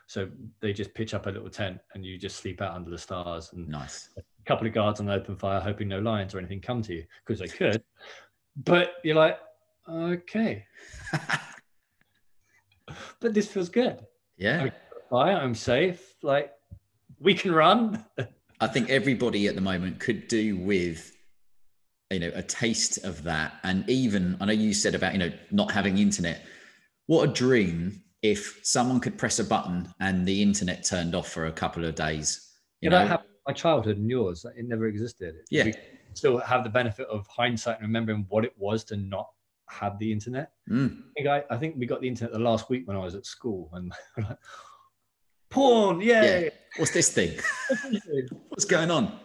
So they just pitch up a little tent and you just sleep out under the stars and nice. a couple of guards on open fire, hoping no lions or anything come to you because they could. But you're like, okay, but this feels good. yeah. Fire, I'm safe. Like we can run. I think everybody at the moment could do with you know a taste of that and even I know you said about you know not having internet what a dream if someone could press a button and the internet turned off for a couple of days you You know, have my childhood and yours. It never existed. Yeah. We still have the benefit of hindsight and remembering what it was to not have the internet. Mm, I think, I, I think we got the internet the last week when I was at school and like, porn, yeah. What's this thing? What's going on?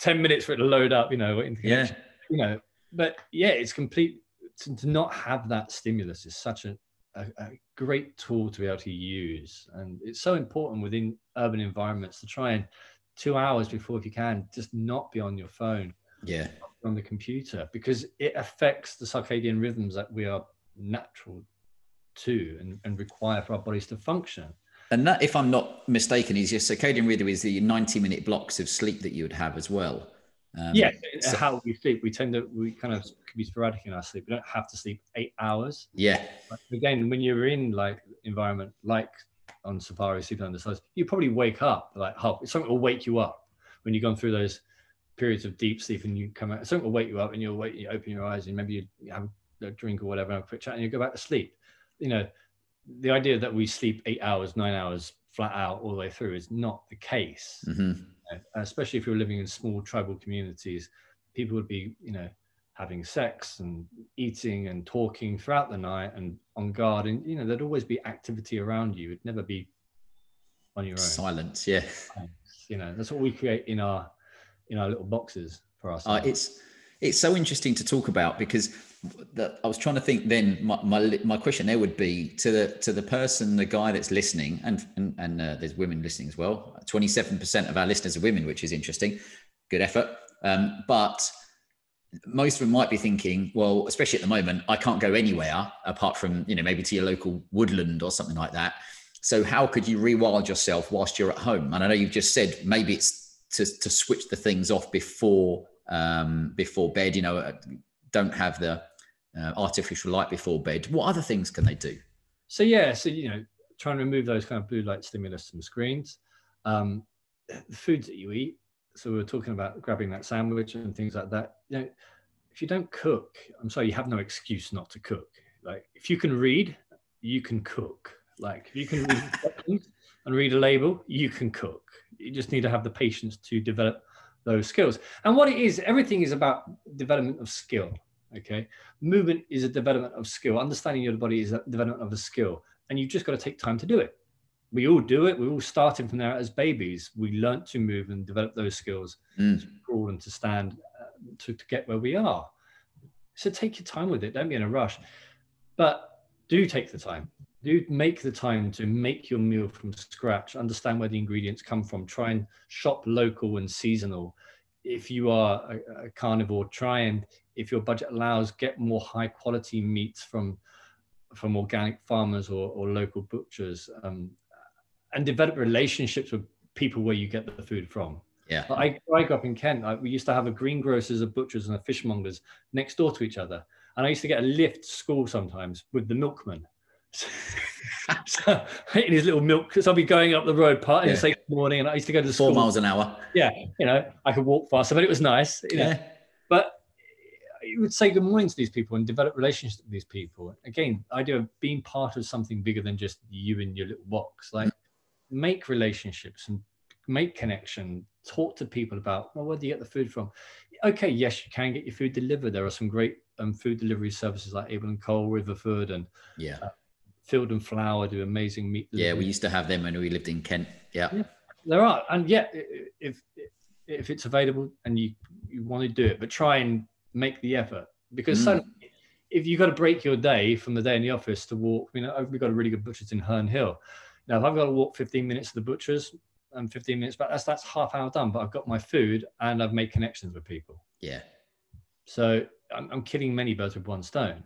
10 minutes for it to load up, you know, yeah. you know, but yeah, it's complete to, to not have that stimulus is such a, a, a great tool to be able to use. And it's so important within urban environments to try and two hours before, if you can, just not be on your phone, yeah. On the computer, because it affects the circadian rhythms that we are natural to and, and require for our bodies to function. And that if i'm not mistaken is your circadian rhythm is the 90 minute blocks of sleep that you would have as well um, yeah, so- how we sleep. We tend to, we kind of can be sporadic in our sleep. We don't have to sleep eight hours. yeah But again, when you're in like environment like on safari, sleeping under stars, you probably wake up like oh, something will wake you up when you've gone through those periods of deep sleep and you come out. Something will wake you up and you'll wake, you open your eyes and maybe you, have a drink or whatever, have a quick chat, and you go back to sleep. You know, the idea that we sleep eight hours, nine hours flat out all the way through is not the case hmm especially if you're living in small tribal communities, people would be, you know, having sex and eating and talking throughout the night and on guard. And, you know, there'd always be activity around you. It'd never be on your own. silence yeah You know, that's what we create in our, in our little boxes for Uh, ourselves. it's It's so interesting to talk about because I was trying to think. Then my, my, my question there would be to the to the person, the guy that's listening, and and, and uh, there's women listening as well. Twenty seven percent of our listeners are women, which is interesting. Good effort. Um, but most of them might be thinking, well, especially at the moment, I can't go anywhere apart from you know maybe to your local woodland or something like that. So how could you rewild yourself whilst you're at home? And I know you've just said maybe it's to to switch the things off before um, before bed. You know, uh, don't have the uh, artificial light before bed. What other things can they do? So yeah, so you know, try and remove those kind of blue light stimulus from screens. Um, the foods that you eat. So we were talking about grabbing that sandwich and things like that. You know, if you don't cook, I'm sorry, you have no excuse not to cook. Like if you can read, you can cook. Like if you can read and read a label, you can cook. You just need to have the patience to develop those skills. And what it is, everything is about development of skill. Okay. Movement is a development of skill. Understanding your body is a development of a skill. And you've just got to take time to do it. We all do it. We're all starting from there as babies. We learn to move and develop those skills mm. to crawl and to stand uh, to, to get where we are. So take your time with it. Don't be in a rush. But do take the time do make the time to make your meal from scratch. Understand where the ingredients come from. Try and shop local and seasonal. If you are a, a, carnivore try and if your budget allows get more high quality meats from from organic farmers or, or local butchers um, and develop relationships with people where you get the food from. Yeah. I, I grew up in kent. I, we used to have a greengrocers a butchers and a fishmongers next door to each other. And i used to get a lift to school sometimes with the milkman so, in his little milk, because I'd be going up the road part and yeah. say good morning, and I used to go to the four miles an hour. Yeah, you know, I could walk faster, but it was nice. You know? But you would say good morning to these people and develop relationships with these people. Again, idea of being part of something bigger than just you in your little box. Like mm-hmm. make relationships and make connection. Talk to people about well, where do you get the food from? Okay, yes, you can get your food delivered. There are some great um, food delivery services like Abel and Cole, Riverford, and yeah. Uh, Field and Flower do amazing meat. Yeah, we used to have them when we lived in Kent. Yeah, yeah there are, and yet if if it's available and you you want to do it, but try and make the effort because mm. so if you've got to break your day from the day in the office to walk, you know, we've got a really good butcher's in Herne Hill. Now, if I've got to walk 15 minutes to the butcher's and 15 minutes back, that's that's half hour done. But I've got my food and I've made connections with people. Yeah. So I'm, I'm killing many birds with one stone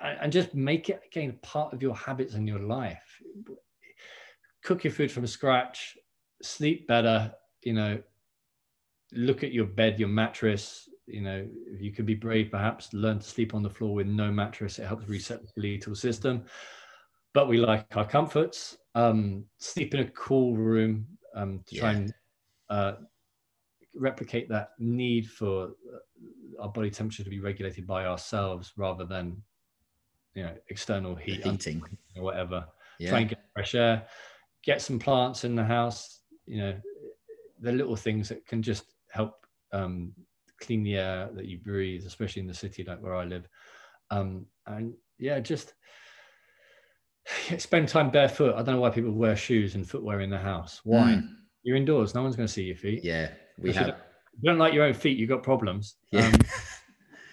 and just make it again part of your habits in your life. Cook your food from scratch sleep better you know look at your bed your mattress you know if you could be brave perhaps learn to sleep on the floor with no mattress it helps reset the skeletal system. But we like our comforts. Um, sleep in a cool room um, to try and uh, replicate that need for uh, our body temperature to be regulated by ourselves rather than you know external heat heating. or whatever. Yeah. try and get fresh air get some plants in the house you know the little things that can just help um, clean the air that you breathe especially in the city like where i live. Um, and yeah just spend time barefoot. I don't know why people wear shoes and footwear in the house. Why? Mm. you're indoors. No one's going to see your feet. Yeah we have you don't like your own feet you've got problems. Yeah. Um,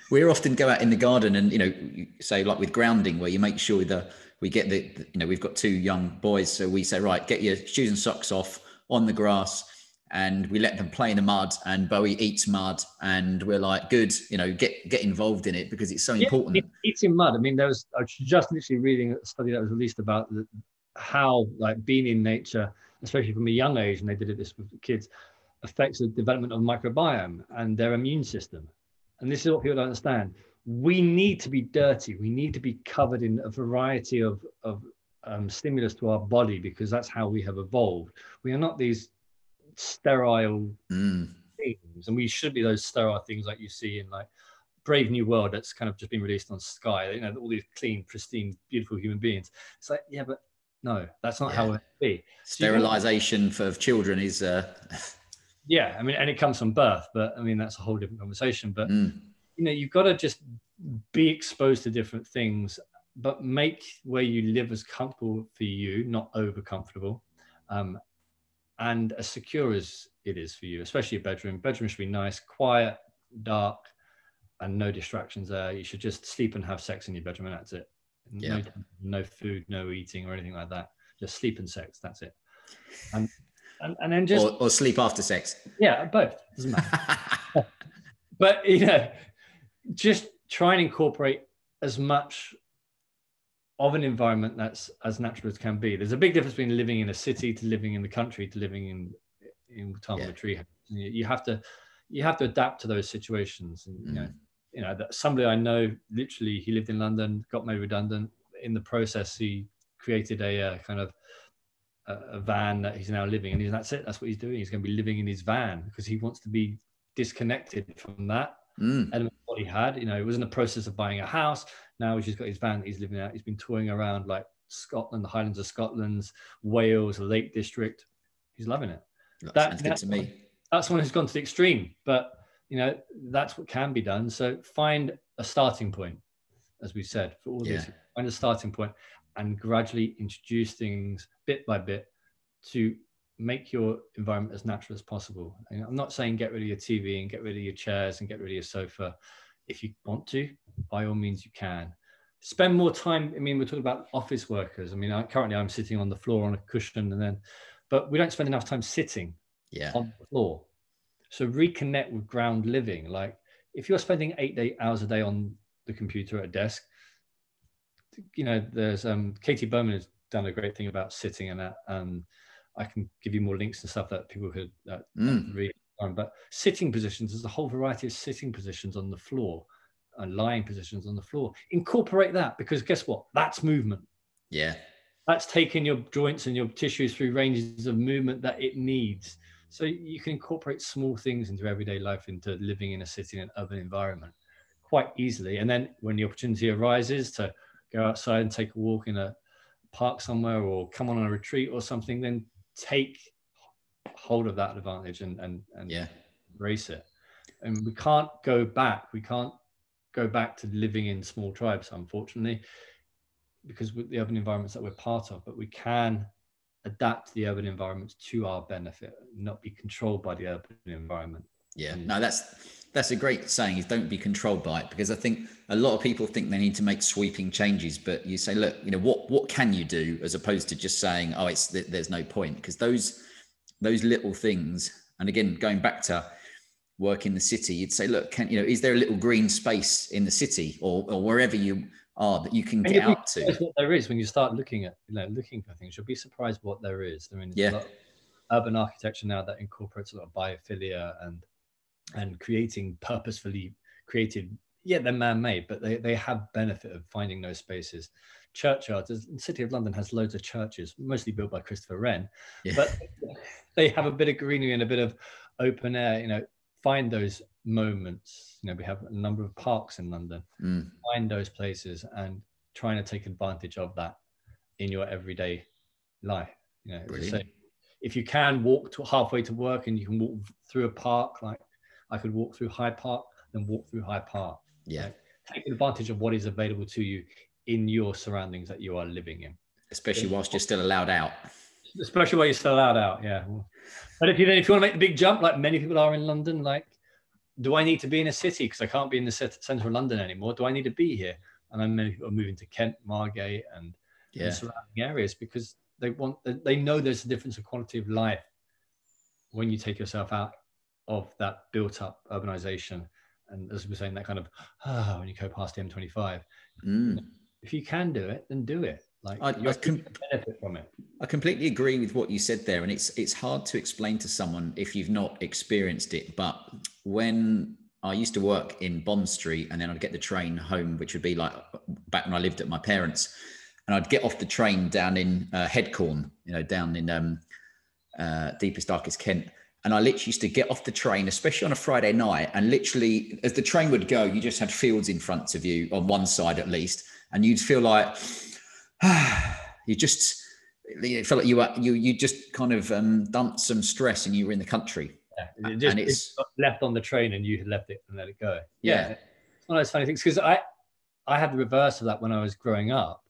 we often go out in the garden and you know say like with grounding where you make sure that we get the you know we've got two young boys so we say right get your shoes and socks off on the grass and we let them play in the mud and bowie eats mud and we're like good you know get get involved in it because it's so yeah, important. eating mud. I mean there was i was just literally reading a study that was released about the, how like being in nature especially from a young age and they did it this with kids affects the development of microbiome and their immune system and this is what people don't understand. We need to be dirty. We need to be covered in a variety of, of um, stimulus to our body because that's how we have evolved. We are not these sterile mm. things, and we should be those sterile things like you see in like Brave New World that's kind of just been released on Sky. You know, all these clean, pristine, beautiful human beings. It's like, yeah, but no, that's not yeah. how it be. Sterilization for children is uh, yeah i mean and it comes from birth but i mean that's a whole different conversation but mm. you know you've got to just be exposed to different things but make where you live as comfortable for you not over comfortable um, and as secure as it is for you especially a bedroom bedroom should be nice quiet dark and no distractions there. You should just sleep and have sex in your bedroom, and that's it. Yeah. No, no food, no eating, or anything like that. Just sleep and sex. That's it. And and, and then just or, or sleep after sex. yeah, both doesn't matter. but you know, just try and incorporate as much of an environment that's as natural as can be. There's a big difference between living in a city to living in the country to living in in Tarma Yeah. Tree. You you have to you have to adapt to those situations. And you know, Mm. you know that somebody I know literally he lived in London, got made redundant. In the process, he created a uh, kind of a, van that he's now living in. And that's it. That's what he's doing. He's going to be living in his van because he wants to be disconnected from that Mm. element of what he had. You know, he was in the process of buying a house. Now he's just got his van that he's living out. He's been touring around like Scotland, the Highlands of Scotland, Wales, Lake District. He's loving it. That that's to me. That's one who's gone to the extreme, but you know, that's what can be done. So find a starting point, as we said, for all Yeah. this. Find a starting point and gradually introduce things bit by bit to make your environment as natural as possible. And I'm not saying get rid of your TV and get rid of your chairs and get rid of your sofa. If you want to, by all means, you can. Spend more time. I mean, we're talking about office workers. I mean, I, currently I'm sitting on the floor on a cushion, and then, but we don't spend enough time sitting Yeah. on the floor. So reconnect with ground living. Like if you're spending eight eight hours a day on the computer at a desk, you know, there's um, Katie Bowman has done a great thing about sitting and that. Um, I can give you more links and stuff that people could uh, Mm. read. on. But sitting positions, there's a whole variety of sitting positions on the floor and lying positions on the floor. Incorporate that because guess what? That's movement Yeah. that's taking your joints and your tissues through ranges of movement that it needs. So you can incorporate small things into everyday life, into living in a city and urban environment quite easily. And then when the opportunity arises to go outside and take a walk in a park somewhere or come on a retreat or something, then take hold of that advantage and, and, and Yeah. embrace it. And we can't go back. We can't go back to living in small tribes, unfortunately, because with the urban environments that we're part of, but we can adapt the urban environments to our benefit, not be controlled by the urban environment. Yeah, Mm. no, that's that's a great saying. Is don't be controlled by it because I think a lot of people think they need to make sweeping changes, but you say, look, you know, what what can you do as opposed to just saying, oh, it's th- there's no point because those those little things. And again, going back to work in the city, you'd say, look, can you know, is there a little green space in the city or or wherever you are that you can And get out to? what there is when you start looking at you know looking for things. You'll be surprised what there is. I mean, Yeah. a lot urban architecture now that incorporates a lot of biophilia and and creating purposefully created. Yeah, they're man-made, but they, they have benefit of finding those spaces. Churchyards, the city of London has loads of churches, mostly built by Christopher Wren, Yeah. but they have a bit of greenery and a bit of open air. You know, find those moments. You know, we have a number of parks in London Mm, find those places and trying to take advantage of that in your everyday life. You know, as I Brilliant. say, if you can walk to halfway to work and you can walk through a park, like I could walk through Hyde Park, then walk through Hyde Park. yeah, Take advantage of what is available to you in your surroundings that you are living in, especially whilst you're still allowed out. especially while you're still allowed out. Yeah. But if you then, if you want to make the big jump, like many people are in London, like, do I need to be in a city because I can't be in the cent- centre of London anymore? Do I need to be here? And then many people are moving to Kent, Margate, and Yeah, and surrounding areas because they want they know there's a difference in quality of life when you take yourself out of that built up urbanization and as we we're saying that kind of ah, when you go past the M25 Mm. if you can do it then do it like I- you're I com- benefit from it I completely agree with what you said there, and it's it's hard to explain to someone if you've not experienced it. But when I used to work in Bond Street, and then I'd get the train home, which would be like back when I lived at my parents', and I'd get off the train down in uh, Headcorn, you know, down in um, uh, deepest darkest Kent. And I literally used to get off the train, especially on a Friday night, and literally, as the train would go, you just had fields in front of you on one side at least, and you'd feel like you just it felt like you were you you just kind of um, dumped some stress and you were in the country. yeah. it just and it's left on the train and you had left it and let it go Yeah. it's one of those funny things because I I had the reverse of that when I was growing up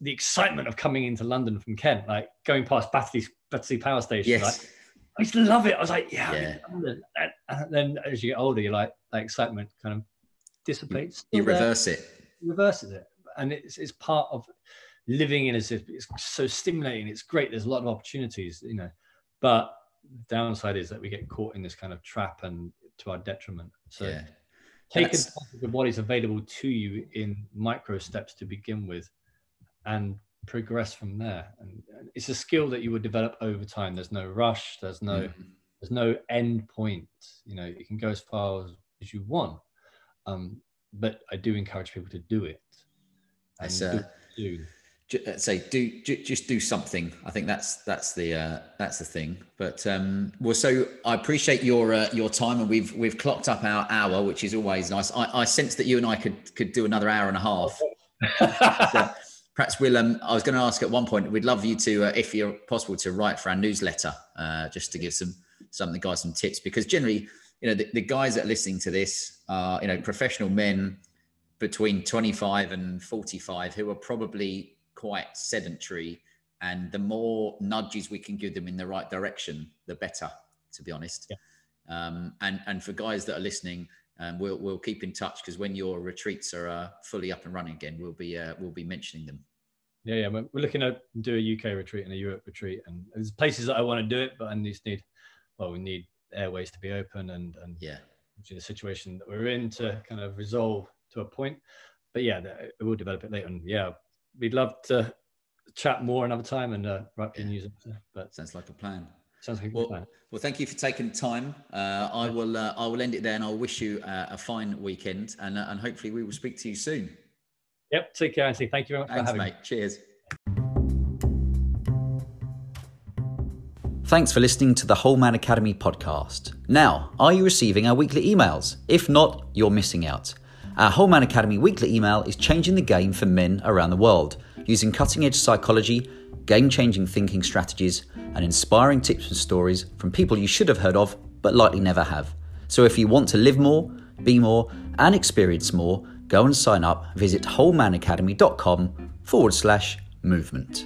the excitement of coming into London from Kent like going past Battersea Battersea Power Station like yes, I used to love it. I was like, yeah, Yeah. And, then as you get older, you're like, that excitement kind of dissipates. You, you reverse it. Reverses it, and it's it's part of living in as if it's so stimulating. It's great. There's a lot of opportunities, you know, but the downside is that we get caught in this kind of trap and to our detriment. So yeah. take advantage of what is available to you in micro steps to begin with, and progress from there. And it's a skill that you would develop over time. There's no rush. There's no mm-hmm. there's no end point. You know, you can go as far as, as you want. Um, but I do encourage people to do it. And uh, do, uh, say do just do something. I think that's that's the uh, that's the thing. But um, well, so I appreciate your uh, your time, and we've we've clocked up our hour, which is always nice. I, I sense that you and I could could do another hour and a half. so perhaps we'll. Um, I was going to ask at one point. We'd love you to, uh, if you're possible, to write for our newsletter, uh, just to give some some of the guys some tips, because generally, you know, the, the guys that are listening to this are you know professional men between 25 and 45 who are probably quite sedentary and the more nudges we can give them in the right direction the better to be honest yeah. um, and and for guys that are listening um, we'll we'll keep in touch because when your retreats are uh, fully up and running again we'll be uh, we'll be mentioning them yeah yeah we're, looking to do a uk retreat and a europe retreat and there's places that i want to do it but i just need well we need airways to be open and and yeah the situation that we're in to kind of resolve to a point but yeah we'll develop it later and yeah we'd love to chat more another time and uh, write yeah. news. But sounds like a plan. Sounds like well. Well, thank you for taking time. Uh, I will. Uh, I will end it there, and I'll wish you uh, a fine weekend, and uh, and hopefully we will speak to you soon. Yep. Take care, Anthony. Thank you very much Thanks, for having mate. me. Cheers. Thanks for listening to the Whole Man Academy podcast. Now, are you receiving our weekly emails? If not, you're missing out. Our Whole Man Academy weekly email is changing the game for men around the world using cutting edge psychology, game changing thinking strategies, and inspiring tips and stories from people you should have heard of but likely never have. So if you want to live more, be more, and experience more, go and sign up. Visit wholemanacademy.com forward slash movement.